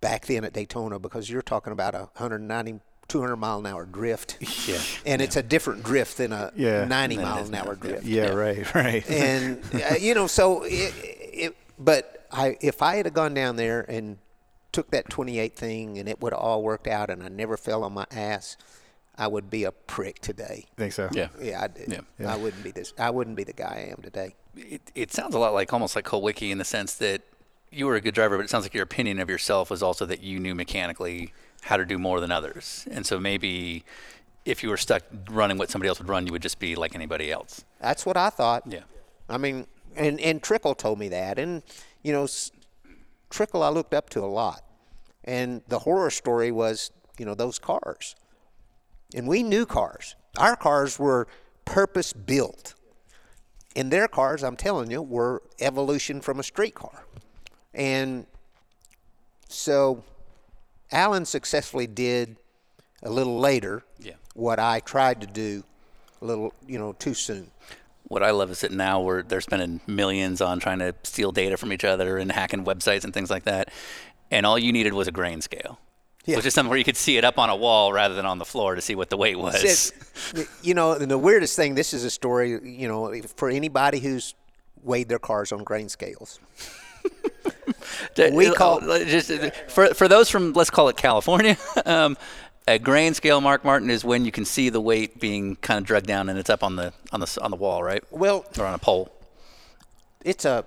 back then at Daytona because you're talking about a 190, 200 mile an hour drift. <laughs> Yeah. And it's a different drift than a Yeah. 90 Than mile an hour drift Yeah. Right. <laughs> Right. and uh, you know, so it, it, but I if I had gone down there and took that 28 thing and it would have all worked out and I never fell on my ass, I would be a prick today. think so. Yeah. Yeah, I did. Yeah. I wouldn't be this. I wouldn't be the guy I am today. It, it sounds a lot like almost like Kulwicki in the sense that you were a good driver, but it sounds like your opinion of yourself was also that you knew mechanically how to do more than others. And so maybe if you were stuck running what somebody else would run, you would just be like anybody else. That's what I thought. Yeah. I mean, and and Trickle told me that, and you know, Trickle I looked up to a lot, and the horror story was you know those cars, and we knew cars. Our cars were purpose built. And their cars, I'm telling you, were evolution from a street car. And so Alan successfully did a little later Yeah. what I tried to do a little, you know, too soon. What I love is that now we're they're spending millions on trying to steal data from each other and hacking websites and things like that. And all you needed was a grain scale. Yeah. Which is something where you could see it up on a wall rather than on the floor to see what the weight was. <laughs> You know, and the weirdest thing, this is a story, you know, for anybody who's weighed their cars on grain scales. <laughs> we uh, call- uh, just uh, for for those from let's call it California. <laughs> Um, a grain scale, Mark Martin, is when you can see the weight being kind of dragged down and it's up on the on the on the wall, right, Well, or on a pole. it's a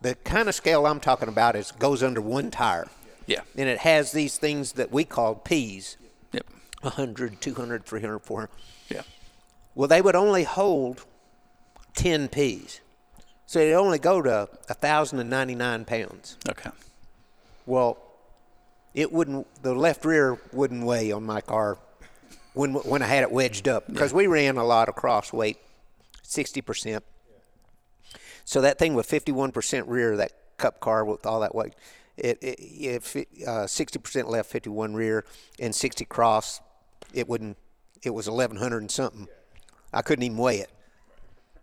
the kind of scale I'm talking about is goes under one tire. Yeah. And it has these things that we call P's, Yep. 100, 200, 300, 400. Yeah. Well, they would only hold 10 P's. So it'd only go to 1,099 pounds. Okay. Well, it wouldn't. The left rear wouldn't weigh on my car when when I had it wedged up because we ran a lot of cross weight, sixty percent. So that thing with fifty-one percent rear, that cup car with all that weight, it, it if uh, sixty percent left, fifty-one rear, and sixty cross, it wouldn't. It was eleven hundred and something. I couldn't even weigh it.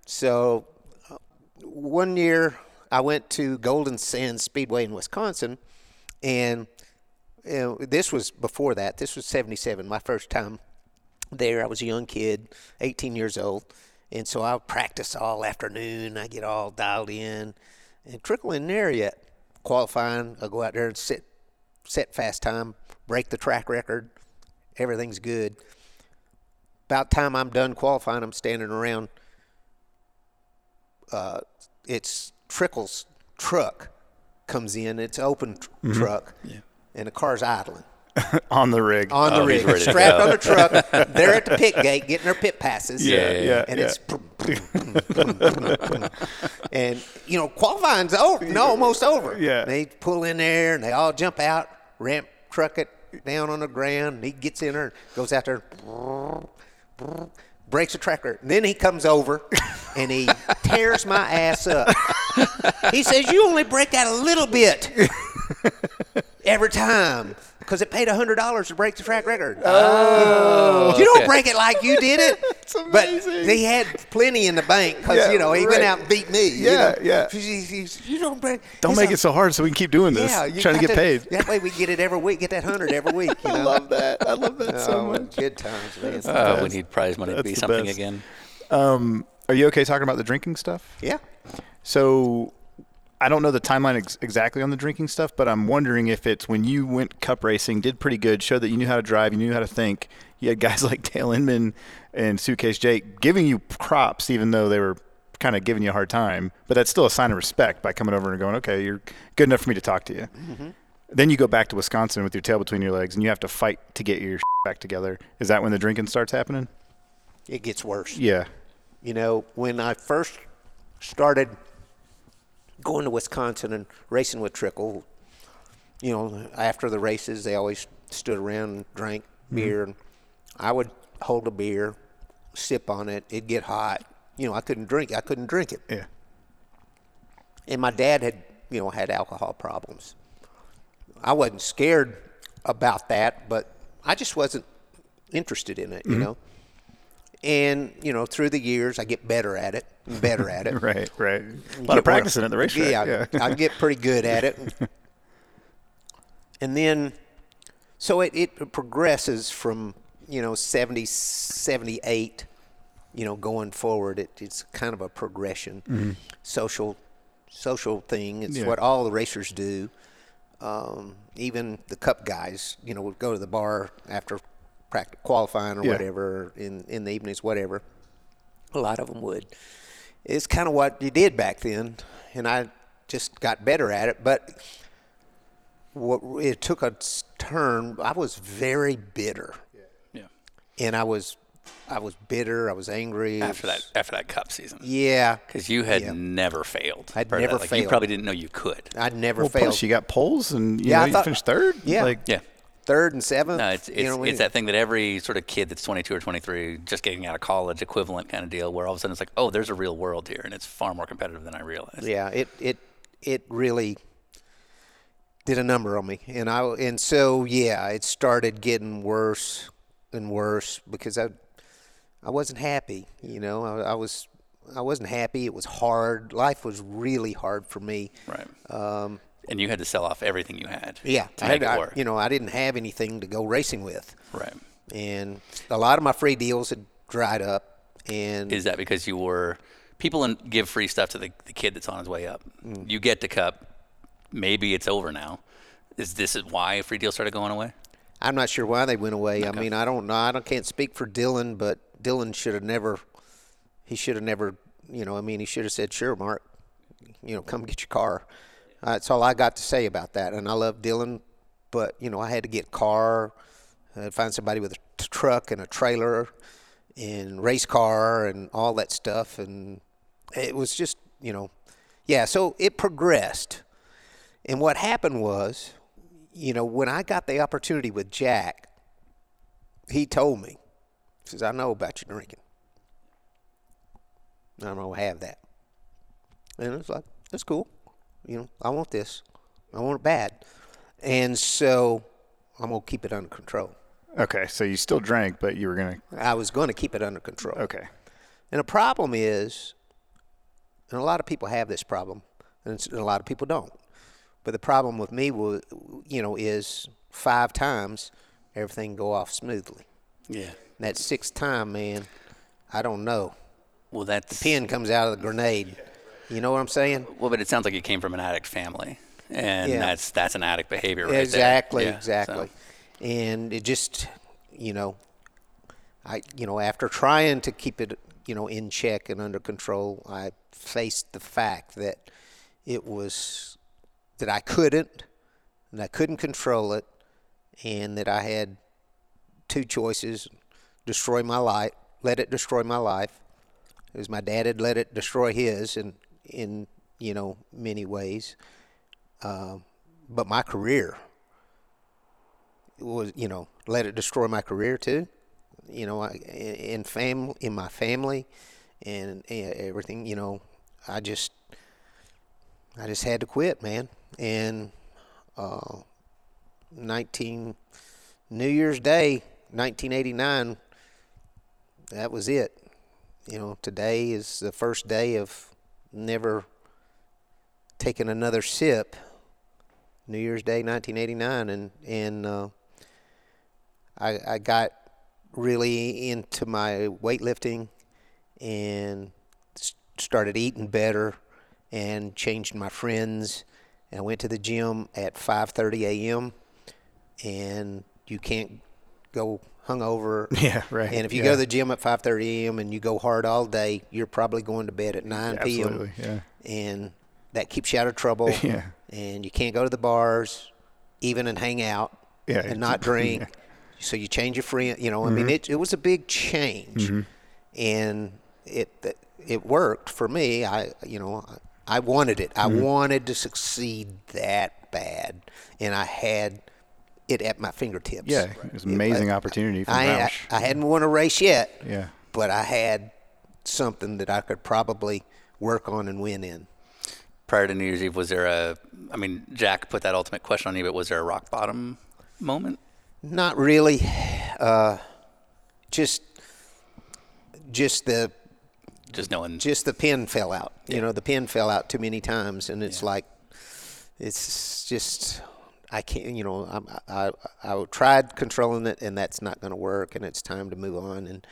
So uh, one year I went to Golden Sands Speedway in Wisconsin, and you know, this was before that. This was 77, my first time there. I was a young kid, 18 years old. And so I practice all afternoon. I get all dialed in and trickle in there yet. Qualifying, I go out there and sit, set fast time, break the track record. Everything's good. About time I'm done qualifying, I'm standing around. Uh, it's Trickle's truck comes in. It's open tr- truck, and the car's idling <laughs> on the rig. on the Oh, he's rig, ready to strapped go. on the truck. <laughs> They're at the pit gate getting their pit passes. yeah, yeah, and yeah. it's <laughs> and you know qualifying's over, no, almost over. Yeah. they pull in there and they all jump out, ramp truck it down on the ground. And he gets in there, and goes out there, breaks the tracker. And then he comes over and he tears my ass up. He says, "You only break that a little bit." Every time because it paid hundred dollars to break the track record. Oh, you don't break it like you did it. <laughs> But he had plenty in the bank because Yeah, you know he right. went out and beat me. you Yeah, know. yeah. You don't break. Don't make like, it so hard so we can keep doing this. Yeah, you trying to got get paid. <laughs> That way we get it every week. Get that hundred every week. You <laughs> know? I love that. I love that so Oh, much. Good times, man. Uh, we need prize money to be something best. again. Um, are you okay talking about the drinking stuff? yeah. So I don't know the timeline ex- exactly on the drinking stuff, but I'm wondering if it's when you went cup racing, did pretty good, showed that you knew how to drive, you knew how to think. You had guys <laughs> like Dale Inman and Suitcase Jake giving you props, even though they were kind of giving you a hard time. But that's still a sign of respect by coming over and going, okay, you're good enough for me to talk to you. Mm-hmm. Then you go back to Wisconsin with your tail between your legs, and you have to fight to get your <laughs> back together. Is that when the drinking starts happening? It gets worse. Yeah. You know, when I first started going to Wisconsin and racing with Trickle, you know, after the races, they always stood around and drank mm-hmm. beer. And I would hold a beer, sip on it. It'd get hot. You know, I couldn't drink. I couldn't drink it. Yeah. And my dad had, you know, had alcohol problems. I wasn't scared about that, but I just wasn't interested in it, you mm-hmm. know. And you know, through the years, I get better at it, better at it. <laughs> Right, right. A lot Get of more- practicing at the racetrack. Yeah, I, I get pretty good at it. <laughs> and then, so it, it progresses from, you know, 70, 78, you know, going forward. It, it's kind of a progression, social, social thing. It's Yeah. what all the racers do. Um, even the cup guys, you know, would go to the bar after practice, qualifying or Yeah. whatever in, in the evenings, whatever. A lot of them would. It's kind of what you did back then, and I just got better at it. But what it took a turn. I was very bitter, Yeah. and I was, I was bitter. I was angry. After that, after that cup season, yeah, because you had Yeah. never failed. I'd never that. Like, You probably didn't know you could. I'd never Well, failed. plus you got poles and you, Yeah, know, I you finished third. Yeah. Like, Yeah. Third and seventh. No, it's it's, you know, we- it's that thing that every sort of kid that's 22 or 23, just getting out of college, equivalent kind of deal, where all of a sudden it's like, oh, there's a real world here, and it's far more competitive than I realized. Yeah, it it it really did a number on me, and I and so yeah, it started getting worse and worse because I I wasn't happy. You know, I, I was I wasn't happy. It was hard. Life was really hard for me. Right. Um, And you had to sell off everything you had. yeah, To I make had, it I- you know, I didn't have anything to go racing with, right. and a lot of my free deals had dried up. And Is that because you were people in, give free stuff to the, the kid that's on his way up? Mm. You get the cup, maybe it's over now. Is this why free deals started going away? I'm not sure why they went away. I mean, I don't know. I don't, can't speak for Dillon, but Dillon should have never. He should have never. You know, I mean, he should have said, "Sure, Mark. You know, come get your car." Uh, that's all I got to say about that. And I love Dillon, but you know, I had to get car. I'd find somebody with a t- truck and a trailer, and race car and all that stuff, and it was just you know, yeah. So it progressed, and what happened was you know, when I got the opportunity with Jack, he told me, he says, I know about your drinking. I'm going to have that. And it's like, that's cool. You know, I want this. I want it bad. And so I'm going to keep it under control. Okay, so you still drank, but you were gonna. I was going to keep it under control. Okay. And the problem is, and a lot of people have this problem, and it's- and a lot of people don't. But the problem with me was, you know, is five times everything go off smoothly. Yeah. That sixth time, man, I don't know. Well, that's the Pin comes out of the grenade. You know what I'm saying? Well, but it sounds like you came from an addict family, and Yeah. that's that's an addict behavior, right there. exactly, Yeah, exactly. so- And it just, you know, I, you know, after trying to keep it, you know, in check and under control, I faced the fact that it was that I couldn't, and I couldn't control it, and that I had two choices: destroy my life, let it destroy my life, as my dad had let it destroy his, in in you know many ways. Um, but my career was, you know, let it destroy my career too. You know, I, in fam in my family, and, and everything. You know, I just, I just had to quit, man. And uh, 19 New Year's Day, 1989. That was it. You know, today is the first day of never taking another sip. New Year's Day, 1989, and and uh, I I got really into my weightlifting and started eating better and changed my friends. And I went to the gym at 5:30 a.m. and you can't go hungover. <laughs> Yeah, right. And if you Yeah. go to the gym at 5:30 a.m. and you go hard all day, you're probably going to bed at 9 p.m. Absolutely, yeah. And that keeps you out of trouble. <laughs> Yeah. And you can't go to the bars, even and hang out, Yeah, and not <laughs> drink. yeah. Mm-hmm. So you change your friend. You know, I mean, it it was a big change, and it it worked for me. I you know I wanted it. I Mm-hmm. wanted to succeed that bad, and I had it at my fingertips. Yeah, it was an amazing opportunity from I, I, Roush. I hadn't won a race yet. Yeah. But I had something that I could probably work on and win in. Prior to New Year's Eve, was there a? I mean, Jack put that ultimate question on you, but was there a rock bottom moment? Not really. Uh, just, just the Just knowing. just the pin fell out. You know, the pin fell out too many times, and it's like, it's just I can't. You know, I I I tried controlling it, and that's not going to work, and it's time to move on. And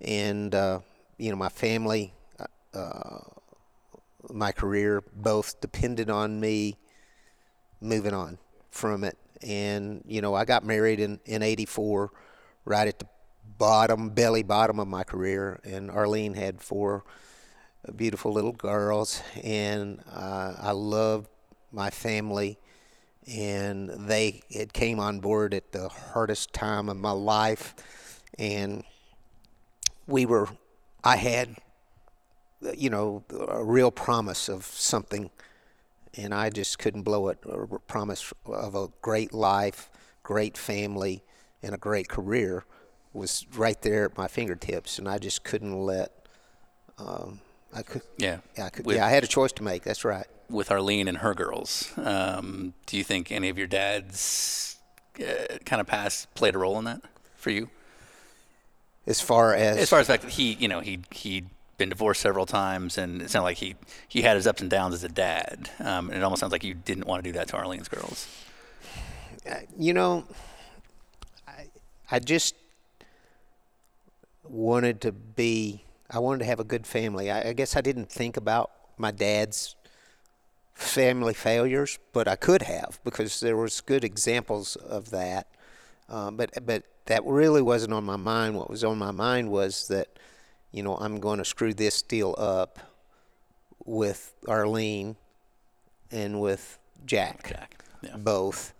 and uh, you know, my family, uh, my career, both depended on me moving on from it. And you know, I got married in in '84, right at the bottom, belly bottom of my career, and Arlene had four beautiful little girls, and uh, I loved my family, and they it came on board at the hardest time of my life, and we were, I had, you know, a real promise of something and I just couldn't blow it. A promise of a great life, great family and a great career was right there at my fingertips, and I just couldn't let. Um, I could. Yeah. I could. With- yeah, I had a choice to make. That's right. With Arlene and her girls. Um, do you think any of your dads uh, kind of past played a role in that for you? As far as As far as the fact that he, you know, he he'd been divorced several times, and it sounded like he he had his ups and downs as a dad. Um, and it almost sounds like you didn't want to do that to Arlene's girls. you know, I, I just wanted to be, I wanted to have a good family. I, I guess I didn't think about my dad's family failures, but I could have because there was good examples of that. Uh, but but that really wasn't on my mind. What was on my mind was that, you know, I'm going to screw this deal up with Arlene and with Jack Jack, yeah. both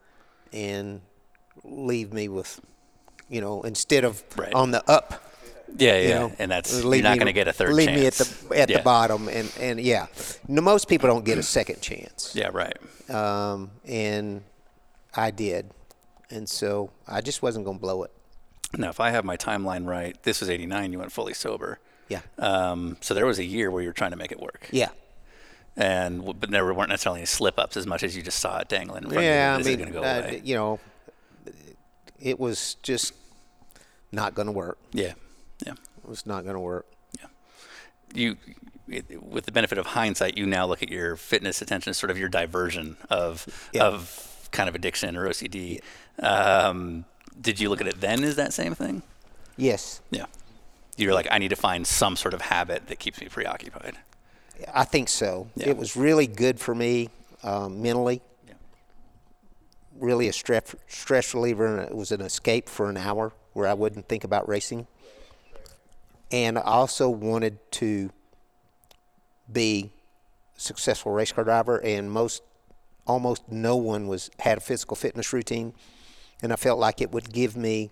and leave me with, you know, instead of Right. on the up. Yeah, yeah, You know, and that's you're not going to get a third leave chance. me at the at yeah. the bottom, and and yeah, no, most people don't get a second chance, Yeah, right. um, and I did, and so I just wasn't going to blow it. Now, if I have my timeline right, this was '89. You went fully sober. Yeah, Um, so there was a year where you were trying to make it work. yeah, and but there weren't necessarily any slip ups as much as you just saw it dangling yeah. I you. mean, going to go uh, away. you know, it was just not going to work. Yeah, was not going to work. Yeah. You, it, with the benefit of hindsight, you now look at your fitness attention as sort of your diversion of Yeah. of kind of addiction or OCD. Um, did you look at it then as that same thing? Yes, Yeah. You're like, I need to find some sort of habit that keeps me preoccupied. I think so. Yeah. It was really good for me um, mentally. Yeah. Really a stress stress reliever, and it was an escape for an hour where I wouldn't think about racing. And I also wanted to be a successful race car driver, and most, almost no one was had a physical fitness routine, and I felt like it would give me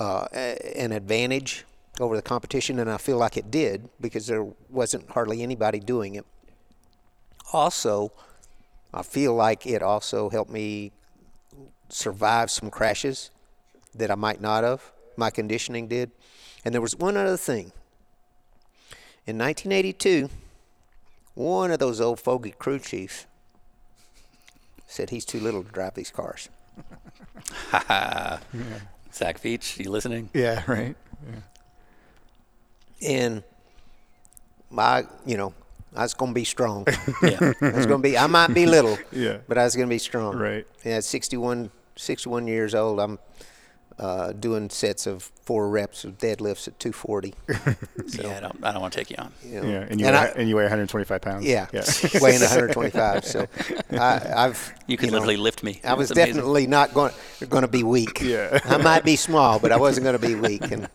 uh, an advantage over the competition, and I feel like it did because there wasn't hardly anybody doing it. Also, I feel like it also helped me survive some crashes that I might not have. My conditioning did. And there was one other thing. In 1982, one of those old fogey crew chiefs said he's too little to drive these cars. <laughs> Zach Beach, you listening? Yeah, right. and my, you know, I was going to be strong. <laughs> Yeah. I was going to be. I might be little, Yeah. but I was going to be strong. Right. Yeah, at 61, 61 years old, I'm uh, doing sets of four reps of deadlifts at 240. <laughs> yeah, I don't, I don't want to take you on. You know. Yeah, and you And weigh, I- and you weigh 125 pounds. yeah, yeah. <laughs> weighing 125. So <laughs> I, I've You could know, literally lift me. I was That's amazing. definitely not going going to be weak. Yeah. I might be small, but I wasn't going to be weak. And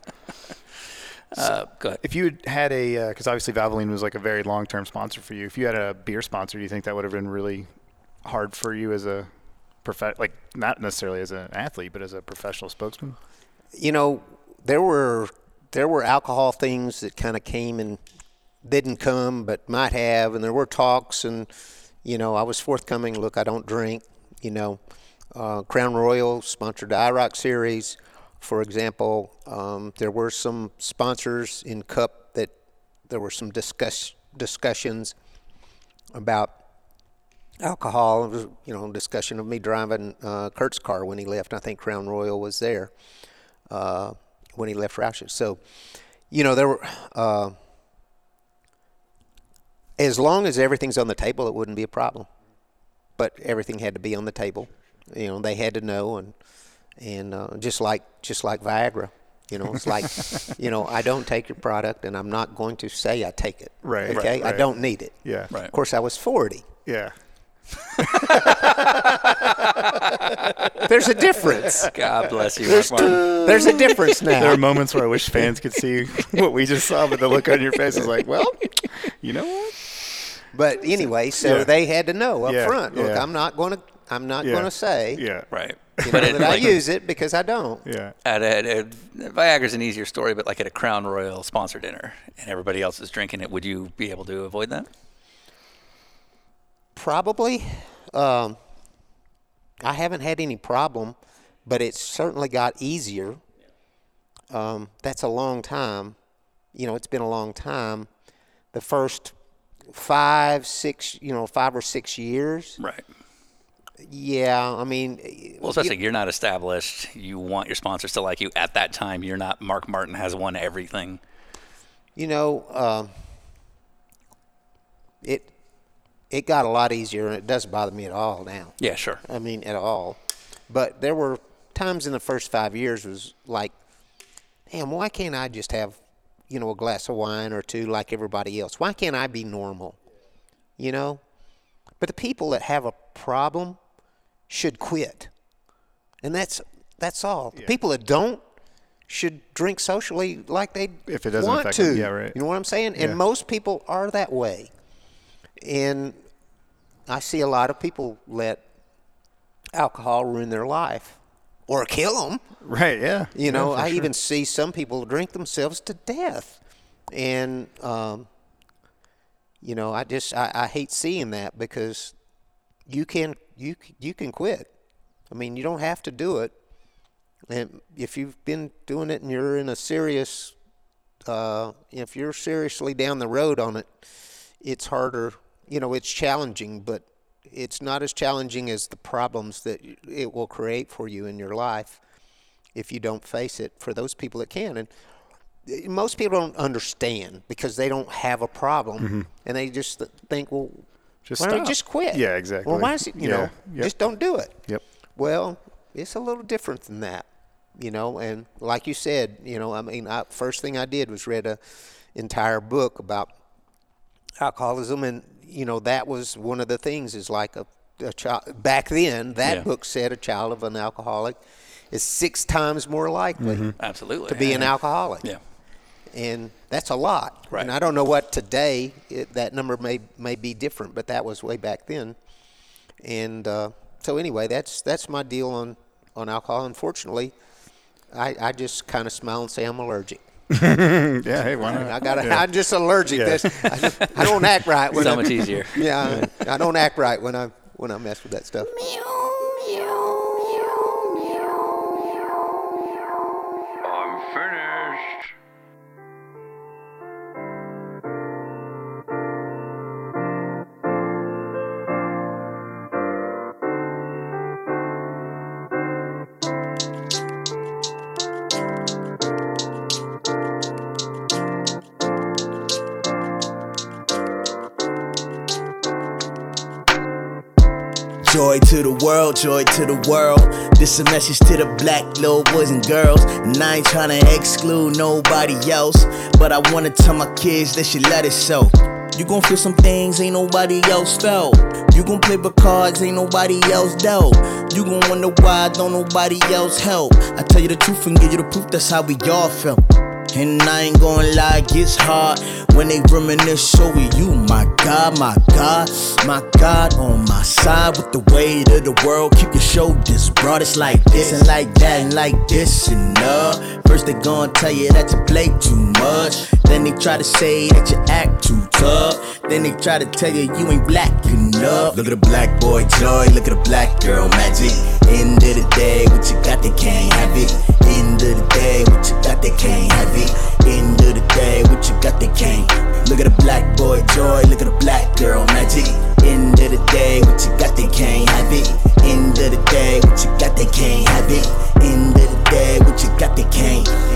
Uh, go ahead. If you had had a, because obviously Valvoline was like a very long-term sponsor for you. If you had a beer sponsor, do you think that would have been really hard for you as a prof- like not necessarily as an athlete, but as a professional spokesman? you know, there were there were alcohol things that kind of came and didn't come, but might have, and there were talks, and you know, I was forthcoming. Look, I don't drink. You know, uh, Crown Royal sponsored the IROC series, for example. Um, there were some sponsors in Cup that there were some discuss discussions about alcohol. It was, you know, discussion of me driving uh, Kurt's car when he left. I think Crown Royal was there uh, when he left Roush's. So, you know, there were. Uh, as long as everything's on the table, it wouldn't be a problem. But everything had to be on the table. You know, they had to know, and and uh, just like just like Viagra, you know, it's like, <laughs> you know, I don't take your product, and I'm not going to say I take it. Right, right, Okay. I don't need it. Yeah. Right. Of course, I was 40. Yeah. <laughs> There's a difference. God bless you, There's, Mark Martin. there's a difference now. There are moments where I wish fans could see <laughs> what we just saw, but the look on your face is like, well, you know what? But anyway, so Yeah. they had to know up Yeah, front. Look, yeah. I'm not going to. I'm not Yeah. going to say Yeah. Right. you But know, it, that I use it because I don't. Yeah. at a, at Viagra's an easier story, but like at a Crown Royal sponsor dinner and everybody else is drinking it, would you be able to avoid that? Probably. Um, I haven't had any problem, but it certainly got easier. Um, that's a long time. You know, it's been a long time. The first five, six, you know, five or six years. Right. Yeah, I mean, Well, especially you're not established. You want your sponsors to like you at that time. You're not Mark Martin has won everything. you know, uh, it it got a lot easier, and it doesn't bother me at all now. Yeah, sure. I mean, at all. But there were times in the first five years was like, damn, why can't I just have, you know, a glass of wine or two like everybody else? Why can't I be normal? You know? But the people that have a problem should quit. And that's that's all. The people that don't should drink socially like they If it doesn't want affect to. them, yeah, right. You know what I'm saying? Yeah. And most people are that way. And I see a lot of people let alcohol ruin their life or kill them. Right. Yeah. You know, for I sure. even see some people drink themselves to death. And, um, you know, I just, I, I hate seeing that because you can, you, you can quit. I mean, you don't have to do it. And if you've been doing it and you're in a serious, uh, if you're seriously down the road on it, it's harder. You know, it's challenging, but it's not as challenging as the problems that it will create for you in your life if you don't face it for those people that can. And uh, most people don't understand because they don't have a problem and they just think, well, Mm-hmm. Just why don't just quit? Yeah, exactly. Well, why is it, you Yeah, know, yep. just don't do it. Yep. Well, it's a little different than that, you know. And like you said, you know, I mean, I, first thing I did was read a entire book about alcoholism, and you know, that was one of the things. Is like a, a child back then. That Yeah. book said a child of an alcoholic is six times more likely Absolutely. to be an alcoholic Yeah. and that's a lot. Right. And I don't know what today it, that number may may be different, but that was way back then. And uh, so anyway, that's that's my deal on on alcohol. Unfortunately, I, I just kind of smile and say I'm allergic. <laughs> Yeah. Hey, why not? I got Yeah. I'm just allergic. Yeah. This I, just, I don't act right when So I, much easier. Yeah, I, I don't act right when I when I mess with that stuff. I'm to the world, joy to the world. This a message to the black little boys and girls. And I ain't tryna exclude nobody else. But I wanna tell my kids they should let it show. You gon' feel some things ain't nobody else felt. You gon' play with cards ain't nobody else dealt. You gon' wonder why don't nobody else help. I tell you the truth and give you the proof that's how we all felt. And I ain't gonna lie, it gets hard when they reminisce over you. My God, my God, my God on my side with the weight of the world. Keep your shoulders broad. It's like this and like that and like this and uh. First they gon' tell you that you play too much. Then they try to say that you act too tough. Then they try to tell you you ain't black enough. Look at the black boy joy, look at the black girl magic. End of the day, what you got, they can't have it. End of the day, what you got, they can't have it. End of the day, what you got, they can't. Look at the black boy joy, look at the black girl magic. End of the day, what you got, they can't have it. End of the day, what you got, they can't have it. End of the what you got.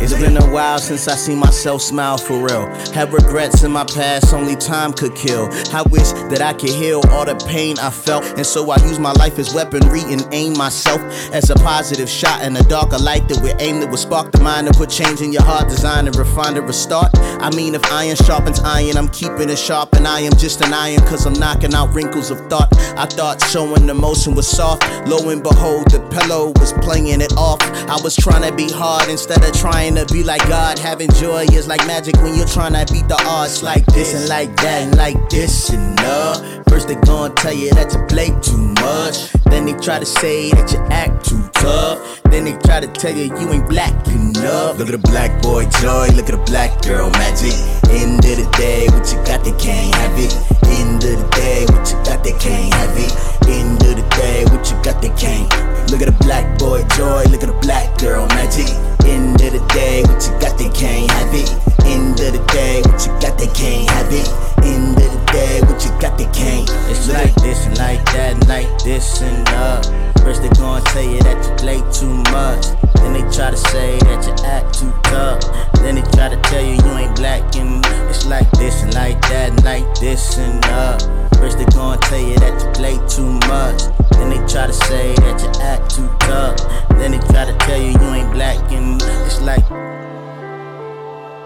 It's been a while since I seen myself smile for real. Have regrets in my past, only time could kill. I wish that I could heal all the pain I felt. And so I use my life as weaponry and aim myself as a positive shot in. A light that would aim that would spark the mind and put change in your heart, design and refine to restart. I mean, if iron sharpens iron, I'm keeping it sharp, and I am just an iron, cause I'm knocking out wrinkles of thought. I thought showing emotion was soft. Lo and behold, the pillow was playing it off. I was trying to be hard instead of trying to be like God. Having joy is like magic when you're trying to beat the odds. Like this and like that and like this and uh. First they gon' tell you that you play too much. Then they try to say that you act too tough. Then they try to tell you you ain't black enough. Look at the black boy joy, look at the black girl magic. End of the day, what you got, they can't have it. End of the day, what you got, they can't have it. End of the day, what you got, they can't. Look at the black boy joy, look at the black girl magic. End of the day, what you got, they can't have it. End of the day, what you got, they can't have it. End of the day, what you got, they can't. It's like this and like that, like this and uh. First they gon' tell you that you play too much. Then they try to say that you act too tough. Then they try to tell you you ain't black and it's like this and like that and like this and uh. First they gon' tell you that you play too much. Then they try to say that you act too tough. Then they try to tell you you ain't black and it's like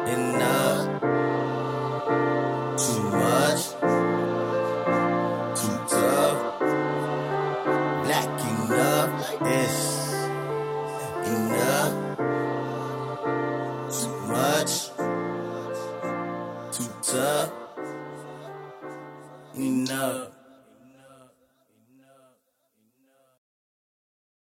enough. Too much. Enough. It's enough. Too much. Too tough. Enough.